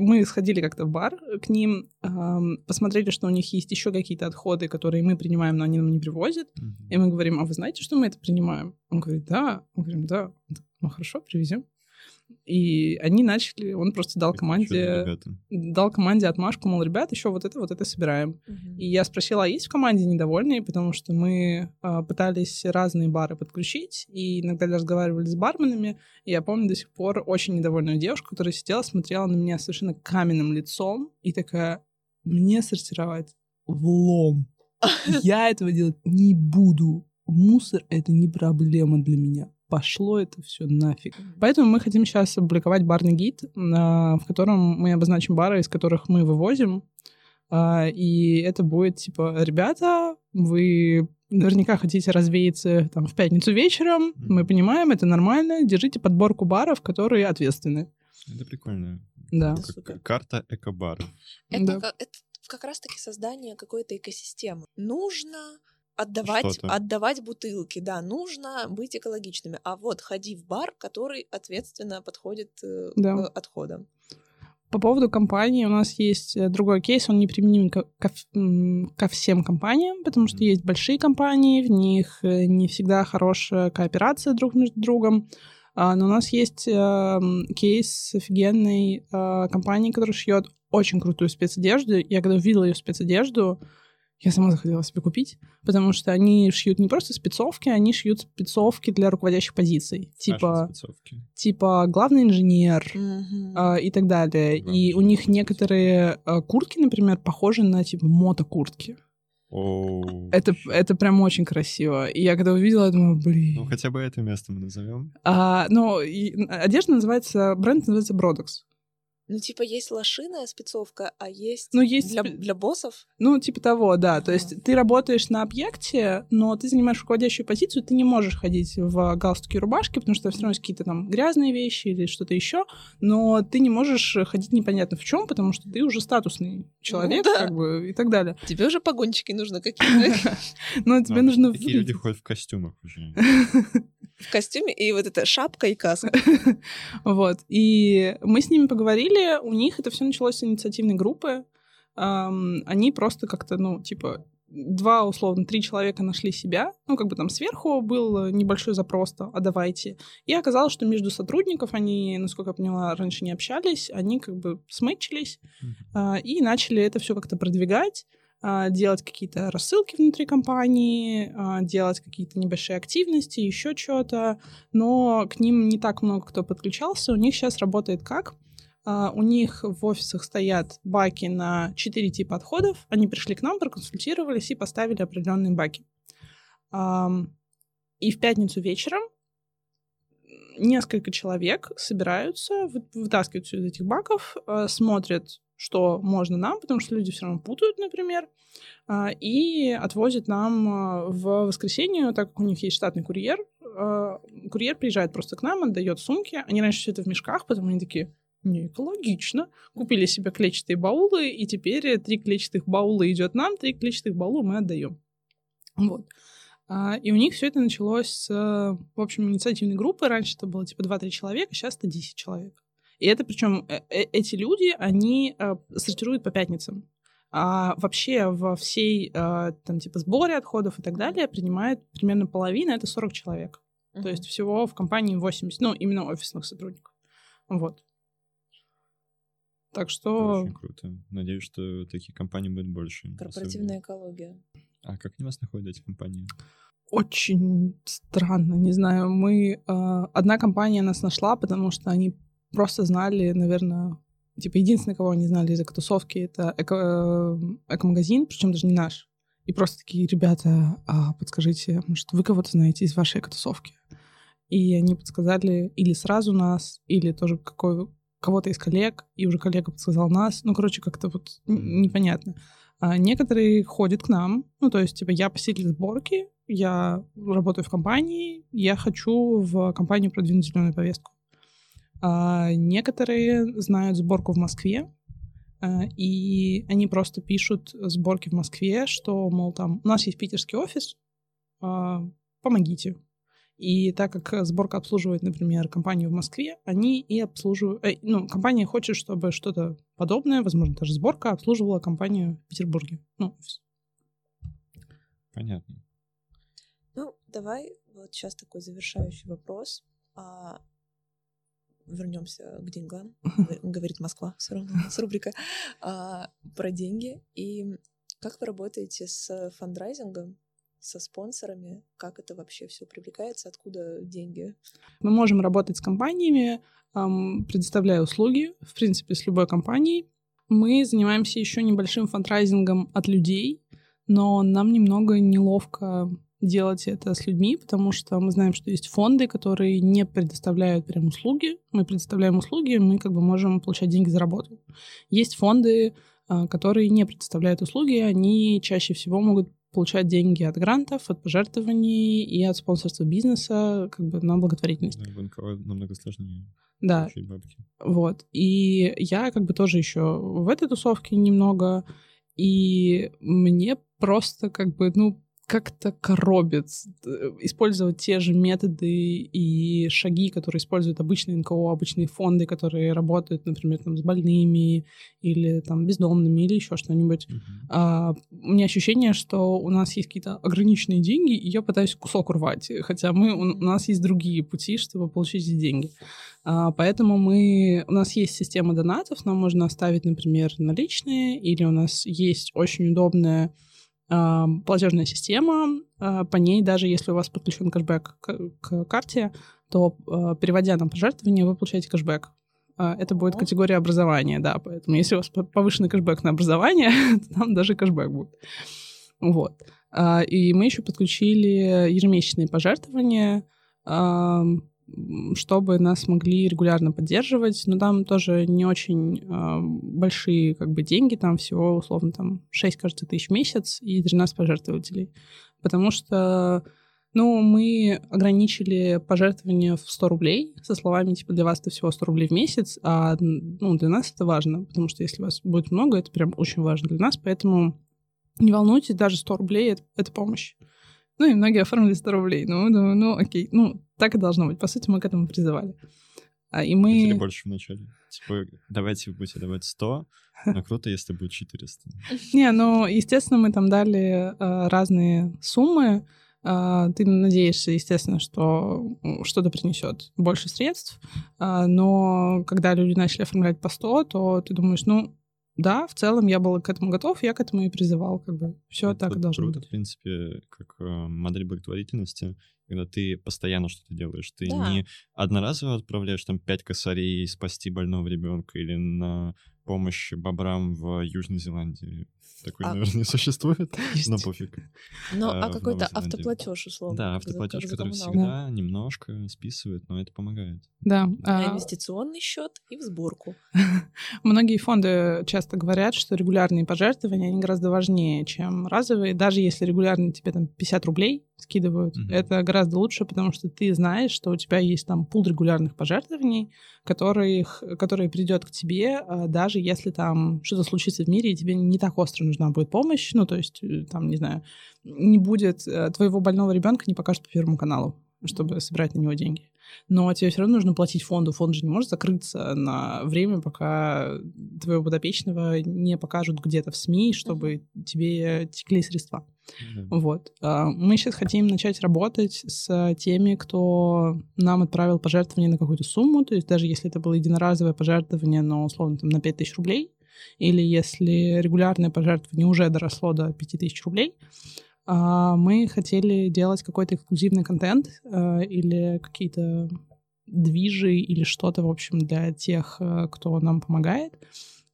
Мы сходили как-то в бар к ним, посмотрели, что у них есть еще какие-то отходы, которые мы принимаем, но они нам не привозят. И мы говорим, а вы знаете, что мы это принимаем? Он говорит, да. Мы говорим, да. Ну хорошо, привезем. И они начали, он просто дал команде, дал команде отмашку, мол, ребят, еще вот это, вот это собираем. И я спросила, а есть в команде недовольные, потому что мы а, пытались разные бары подключить, и иногда разговаривали с барменами, и я помню до сих пор очень недовольную девушку, которая сидела, смотрела на меня совершенно каменным лицом, и такая, мне сортировать влом. Я этого делать не буду. Мусор — это не проблема для меня. Пошло это все нафиг. Поэтому мы хотим сейчас опубликовать барный гид, а, в котором мы обозначим бары, из которых мы вывозим. А, И это будет типа, ребята, вы наверняка хотите развеяться там в пятницу вечером, мы понимаем, это нормально, держите подборку баров, которые ответственны. Это прикольно. Да. Как карта экобара. Это, Да. как, это как раз-таки создание какой-то экосистемы. Нужно отдавать, отдавать бутылки, да, нужно быть экологичными. А вот ходи в бар, который ответственно подходит э, Да. к отходам. По поводу компании у нас есть э, другой кейс, он не применим ко, ко ко всем компаниям, потому что есть большие компании, в них э, не всегда хорошая кооперация друг между другом. А, Но у нас есть э, м, кейс с офигенной э, компанией, которая шьет очень крутую спецодежду. Я когда увидела ее спецодежду, я сама захотела себе купить, потому что они шьют не просто спецовки, они шьют спецовки для руководящих позиций. Типа, Спецовки. типа главный инженер, Мгм. а, и так далее. Главное, И у них некоторые а, куртки, например, похожи на типа мотокуртки. Оу. Это, это прям очень красиво. И я когда увидела, я думаю, блин. Ну, хотя бы это место мы назовем. А, но и одежда называется, бренд называется Бродекс. Ну, типа, есть лошиная спецовка, а есть, Ну, есть для, для боссов. Ну, типа того, да. То Ага. есть ты работаешь на объекте, но ты занимаешь руководящую позицию, ты не можешь ходить в галстуке и рубашке, потому что все равно есть какие-то там грязные вещи или что-то еще, но ты не можешь ходить непонятно в чем, потому что ты уже статусный человек, да. как бы, и так далее. Тебе уже погончики нужно какие-то Но тебе Ну, нужно Такие люди ходят в костюмах уже. в костюме, и вот эта шапка и каска. Вот. И мы с ними поговорили, у них это все началось с инициативной группы. Они просто как-то, ну, типа, два, условно, три человека нашли себя. Ну, как бы там сверху был небольшой запрос, то, а давайте. И оказалось, что между сотрудников они, насколько я поняла, раньше не общались, они как бы смычились а, и начали это все как-то продвигать, делать какие-то рассылки внутри компании, а, делать какие-то небольшие активности, еще что-то, но к ним не так много кто подключался. У них сейчас работает как? А, У них в офисах стоят баки на 4 типа отходов. Они пришли к нам, проконсультировались и поставили определенные баки. И в пятницу вечером несколько человек собираются, вы- вытаскивают все из этих баков, смотрят, что можно нам, потому что люди все равно путают, например, а, и отвозят нам а, в воскресенье, так как у них есть штатный курьер. а, Курьер приезжает просто к нам, отдает сумки. Они раньше все это в мешках, потом они такие, не экологично. Купили себе клетчатые баулы, и теперь три клетчатых баула идет нам, три клетчатых баула мы отдаем. Вот. И у них все это началось с, в общем, инициативной группы. Раньше это было типа 2-3 человека, сейчас это 10 человек. И это причем эти люди, они э, сортируют по пятницам. А вообще во всей э, там типа сборе отходов и так далее принимает примерно половина, это 40 человек. То есть всего в компании 80, ну, именно офисных сотрудников. Вот. Так Это что... Очень круто. Надеюсь, что таких компаний будет больше. Корпоративная экология. Особенно. А как они вас находят, эти компании? очень странно, не знаю. Мы... э, одна компания нас нашла, потому что они просто знали, наверное, типа, единственный, кого они знали из эко-тусовки, это эко, эко-магазин, причем даже не наш. И просто такие, ребята, а подскажите, может, вы кого-то знаете из вашей эко-тусовки? И они подсказали или сразу нас, или тоже какой, кого-то из коллег, и уже коллега подсказал нас. Ну, короче, как-то вот непонятно. А некоторые ходят к нам, ну, то есть, типа, я посетитель сборки, я работаю в компании, я хочу в компанию продвинуть зеленую повестку. А некоторые знают сборку в Москве, а, и они просто пишут сборки в Москве, что, мол, там, у нас есть питерский офис, а, помогите. И так как сборка обслуживает, например, компанию в Москве, они и обслуживают... Э, ну, компания хочет, чтобы что-то подобное, возможно, даже сборка, обслуживала компанию в Петербурге. Ну, офис. Понятно. Ну, давай вот сейчас такой завершающий вопрос. А, вернемся к деньгам, говорит Москва, все равно у нас рубрика а, про деньги. И как вы работаете с фандрайзингом, со спонсорами? Как это вообще все привлекается? Откуда деньги? Мы можем работать с компаниями, предоставляя услуги, в принципе, с любой компанией. Мы занимаемся еще небольшим фандрайзингом от людей, но нам немного неловко делать это с людьми, потому что мы знаем, что есть фонды, которые не предоставляют прям услуги. Мы предоставляем услуги, мы как бы можем получать деньги за работу. Есть фонды, а, которые не предоставляют услуги, они чаще всего могут получать деньги от грантов, от пожертвований и от спонсорства бизнеса как бы на благотворительность. Да, намного сложнее. Да. Вот. И я как бы тоже еще в этой тусовке немного, и мне просто как бы, ну, как-то коробит э, использовать те же методы и шаги, которые используют обычные НКО, обычные фонды, которые работают, например, там, с больными или там бездомными или еще что-нибудь. Uh-huh. А, у меня ощущение, что у нас есть какие-то ограниченные деньги, и я пытаюсь кусок урвать, хотя мы, у, у нас есть другие пути, чтобы получить эти деньги. А, поэтому мы, у нас есть система донатов, нам можно оставить, например, наличные, или у нас есть очень удобная платежная система, а, по ней даже если у вас подключен кэшбэк к, карте, то а, переводя на пожертвование, вы получаете кэшбэк. А, это будет категория образования, да, поэтому если у вас повышенный кэшбэк на образование, то там даже кэшбэк будет. Вот. И мы еще подключили ежемесячные пожертвования, чтобы нас могли регулярно поддерживать, но там тоже не очень э, большие как бы деньги, там всего условно там 6, кажется, тысяч в месяц и 13 пожертвователей, потому что ну, мы ограничили пожертвования в 100 рублей со словами, типа, для вас это всего 100 рублей в месяц, а ну, для нас это важно, потому что если вас будет много, это прям очень важно для нас, поэтому не волнуйтесь, даже 100 рублей это, — это помощь. Ну, и многие оформили 100 рублей. Ну, думаю, ну, окей. Ну, так и должно быть. По сути, мы к этому призывали. А, и мы... Хотели больше вначале. Типа, давайте вы будете давать 100, но круто, если будет 400. Не, ну, естественно, мы там дали э, разные суммы. Э, ты надеешься, естественно, что что-то принесет больше средств, э, но когда люди начали оформлять по 100, то ты думаешь, ну, да, в целом я был к этому готов, я к этому и призывал, как бы все это так и должно круто, быть. в принципе, как э, модель благотворительности, когда ты постоянно что-то делаешь. Ты да. не одноразово отправляешь там пять косарей спасти больного ребенка или на помощь бобрам в Южной Зеландии. Такой, а... наверное, не существует, но пофиг. Ну, а, а какой-то автоплатеж, условно. Да, автоплатеж, который всегда немножко списывает, но это помогает. Да. На а инвестиционный счет и в сборку. Многие фонды часто говорят, что регулярные пожертвования, они гораздо важнее, чем разовые. Даже если регулярно тебе там 50 рублей скидывают, mm-hmm. это гораздо лучше, потому что ты знаешь, что у тебя есть там пул регулярных пожертвований, которых, которые придет к тебе, а, даже если там что-то случится в мире, и тебе не так остро нужна будет помощь, ну, то есть, э, там, не знаю, не будет э, твоего больного ребенка, не покажут по Первому каналу, чтобы собирать на него деньги. Но тебе все равно нужно платить фонду. Фонд же не может закрыться на время, пока твоего подопечного не покажут где-то в СМИ, чтобы тебе текли средства. Uh-huh. Вот. А, мы сейчас хотим начать работать с теми, кто нам отправил пожертвование на какую-то сумму. То есть даже если это было единоразовое пожертвование, но условно там на 5000 рублей, или если регулярное пожертвование уже доросло до 5000 рублей, мы хотели делать какой-то эксклюзивный контент э, или какие-то движи или что-то, в общем, для тех, э, кто нам помогает.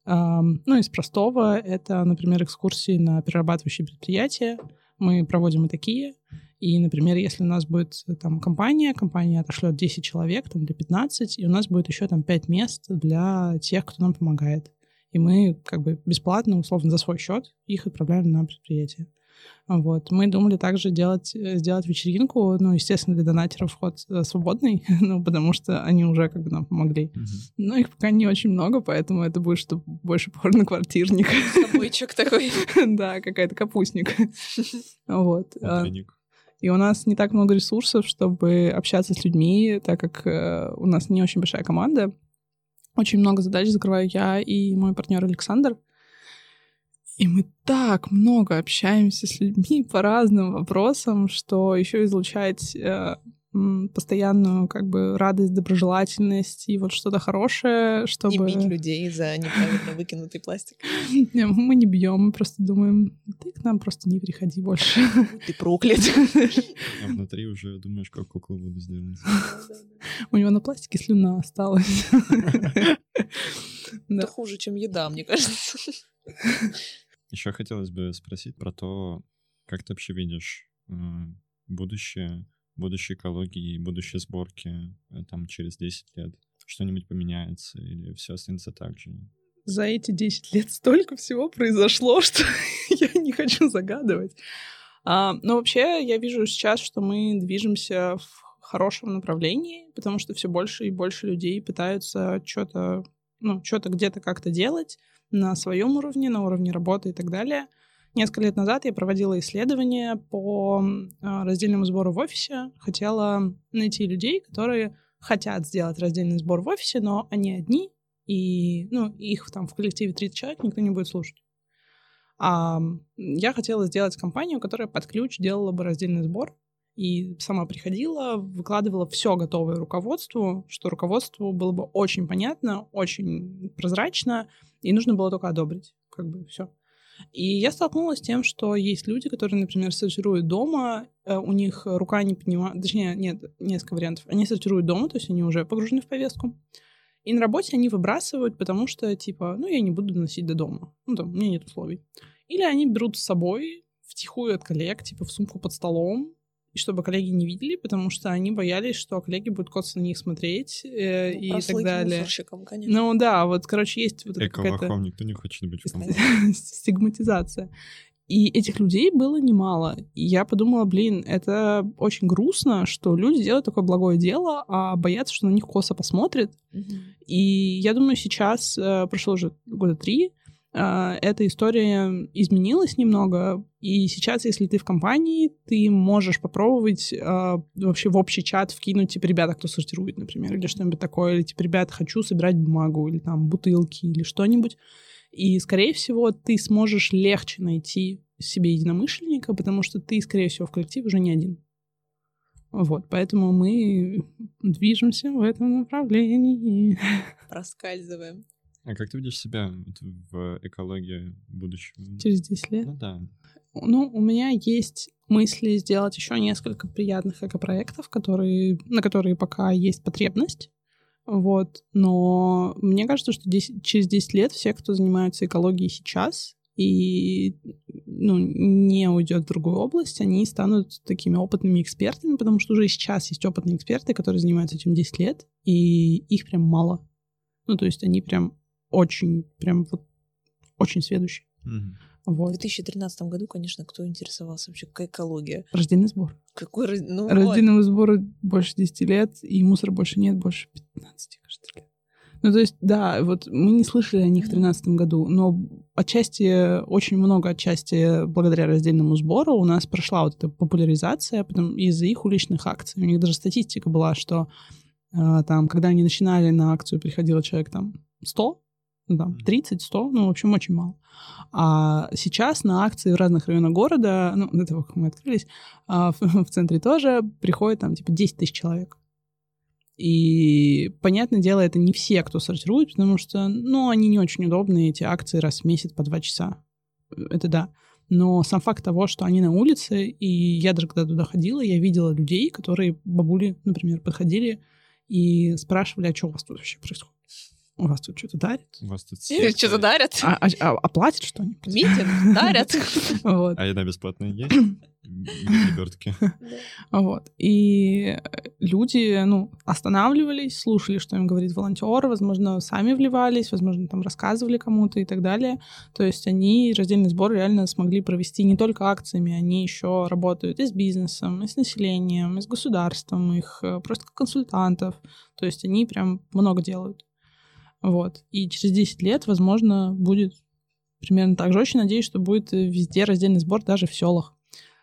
Ну, из простого это, например, экскурсии на перерабатывающие предприятия. Мы проводим и такие. И, например, если у нас будет э, там компания, компания отошлет 10 человек, там, или 15, и у нас будет еще там 5 мест для тех, кто нам помогает. И мы как бы бесплатно, условно, за свой счет их отправляем на предприятие. Вот. Мы думали также делать, э, сделать вечеринку, ну, естественно, для донатеров вход э, свободный, ну, потому что они уже как бы нам помогли. Mm-hmm. Но их пока не очень много, поэтому это будет что больше похоже на квартирник. Собойчик такой. Да, какая-то капустник. Вот. А, и у нас не так много ресурсов, чтобы общаться с людьми, так как э, у нас не очень большая команда. Очень много задач закрываю я и мой партнер Александр. И мы так много общаемся с людьми по разным вопросам, что еще излучать э, постоянную как бы радость, доброжелательность и вот что-то хорошее, чтобы... Не бить людей за неправильно выкинутый пластик. Мы не бьем, мы просто думаем, ты к нам просто не приходи больше. Ты проклят. А внутри уже думаешь, как куклу буду сделать. У него на пластике слюна осталась. Это хуже, чем еда, мне кажется. Еще хотелось бы спросить про то, как ты вообще видишь э, будущее, будущее экологии, будущее сборки э, там через 10 лет? Что-нибудь поменяется или все останется так же? За эти 10 лет столько всего произошло, что я не хочу загадывать. А, но вообще я вижу сейчас, что мы движемся в хорошем направлении, потому что все больше и больше людей пытаются что-то, ну, что-то где-то как-то делать на своем уровне, на уровне работы и так далее. Несколько лет назад я проводила исследование по а, раздельному сбору в офисе. Хотела найти людей, которые хотят сделать раздельный сбор в офисе, но они одни, и ну, их там в коллективе 30 человек никто не будет слушать. А я хотела сделать компанию, которая под ключ делала бы раздельный сбор, и сама приходила, выкладывала все готовое руководству, что руководству было бы очень понятно, очень прозрачно, и нужно было только одобрить, как бы все. И я столкнулась с тем, что есть люди, которые, например, сортируют дома, э, у них рука не поднимает, точнее, нет, несколько вариантов. Они сортируют дома, то есть они уже погружены в повестку. И на работе они выбрасывают, потому что, типа, ну, я не буду доносить до дома. Ну, там, у меня нет условий. Или они берут с собой втихую от коллег, типа, в сумку под столом, и чтобы коллеги не видели, потому что они боялись, что коллеги будут коться на них смотреть э, ну, и так далее. конечно. Ну да, вот, короче, есть вот какая-то... никто не хочет быть стигматизация. И этих людей было немало. И я подумала, блин, это очень грустно, что люди делают такое благое дело, а боятся, что на них косо посмотрят. Mm-hmm. И я думаю, сейчас, э, прошло уже года три, эта история изменилась немного, и сейчас, если ты в компании, ты можешь попробовать э, вообще в общий чат вкинуть, типа, ребята, кто сортирует, например, или что-нибудь такое, или, типа, ребята, хочу собирать бумагу, или там бутылки, или что-нибудь. И, скорее всего, ты сможешь легче найти себе единомышленника, потому что ты, скорее всего, в коллективе уже не один. Вот, поэтому мы движемся в этом направлении. Проскальзываем. А как ты видишь себя в экологии будущего? Через 10 лет? Ну да. Ну, у меня есть мысли сделать еще несколько приятных экопроектов, которые, на которые пока есть потребность. Вот. Но мне кажется, что 10, через 10 лет все, кто занимается экологией сейчас и ну, не уйдет в другую область, они станут такими опытными экспертами, потому что уже сейчас есть опытные эксперты, которые занимаются этим 10 лет, и их прям мало. Ну, то есть они прям очень, прям вот, очень сведущий. Mm-hmm. Вот. В 2013 году, конечно, кто интересовался вообще, какая экология? Рожденный сбор. Какой ну, Рожденному вот. сбору больше 10 лет, и мусора больше нет, больше 15, кажется, лет. Ну, то есть, да, вот мы не слышали о них в 2013 году, но отчасти, очень много отчасти благодаря раздельному сбору у нас прошла вот эта популяризация потом из-за их уличных акций. У них даже статистика была, что э, там, когда они начинали на акцию, приходило человек там 100, ну, там, 30, 100, ну, в общем, очень мало. А сейчас на акции в разных районах города, ну, до того, как мы открылись, а в, в центре тоже приходит там, типа, 10 тысяч человек. И, понятное дело, это не все, кто сортирует, потому что, ну, они не очень удобные, эти акции раз в месяц по два часа. Это да. Но сам факт того, что они на улице, и я даже когда туда ходила, я видела людей, которые, бабули, например, подходили и спрашивали, а что у вас тут вообще происходит? У вас тут что-то дарят? У вас тут Что-то дарят? А, а, а- а платят что-нибудь? Митинг дарят. Вот. А еда бесплатная есть? Лебедки. Вот. И люди, ну, останавливались, слушали, что им говорит волонтер, возможно, сами вливались, возможно, там рассказывали кому-то и так далее. То есть они раздельный сбор реально смогли провести не только акциями, они еще работают и с бизнесом, и с населением, и с государством, их э, просто как консультантов. То есть они прям много делают. Вот. И через 10 лет, возможно, будет примерно так же. Очень надеюсь, что будет э, везде раздельный сбор, даже в селах.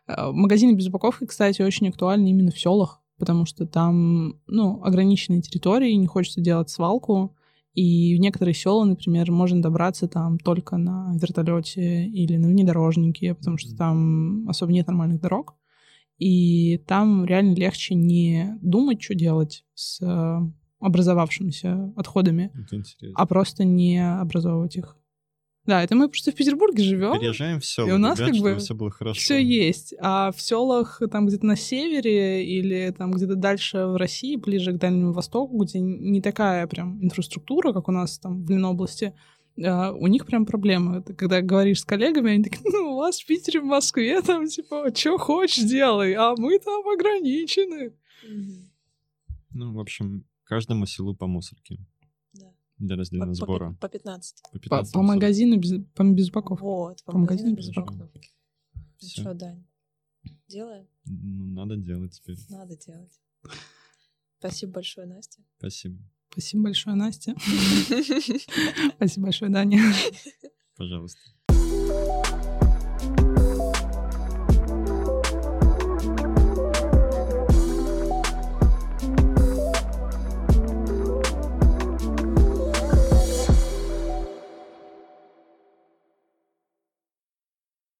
Э, Магазины без упаковки, кстати, очень актуальны именно в селах, потому что там, ну, ограниченные территории, не хочется делать свалку, и в некоторые села, например, можно добраться там только на вертолете или на внедорожнике, потому что там особо нет нормальных дорог. И там реально легче не думать, что делать с э, образовавшимися отходами, интересно. а просто не образовывать их. Да, это мы просто в Петербурге живем. Переезжаем в село, И у нас ребят, как бы все было хорошо. Все есть. А в селах там где-то на севере или там где-то дальше в России, ближе к Дальнему Востоку, где не такая прям инфраструктура, как у нас там в Ленобласти, а, у них прям проблемы. Ты когда говоришь с коллегами, они такие, ну, у вас в Питере, в Москве, там, типа, что хочешь, делай, а мы там ограничены. Ну, в общем, каждому селу по мусорке. Да. Для раздельного сбора. По 15. По По, 15 по мусорок. магазину без, по, без упаковки. Вот, по По магазину магазину без упаковки. Ну что, Дань, делаем? Ну, надо делать теперь. Надо делать. Спасибо большое, Настя. Спасибо. Спасибо большое, Настя. Спасибо большое, Даня. Пожалуйста.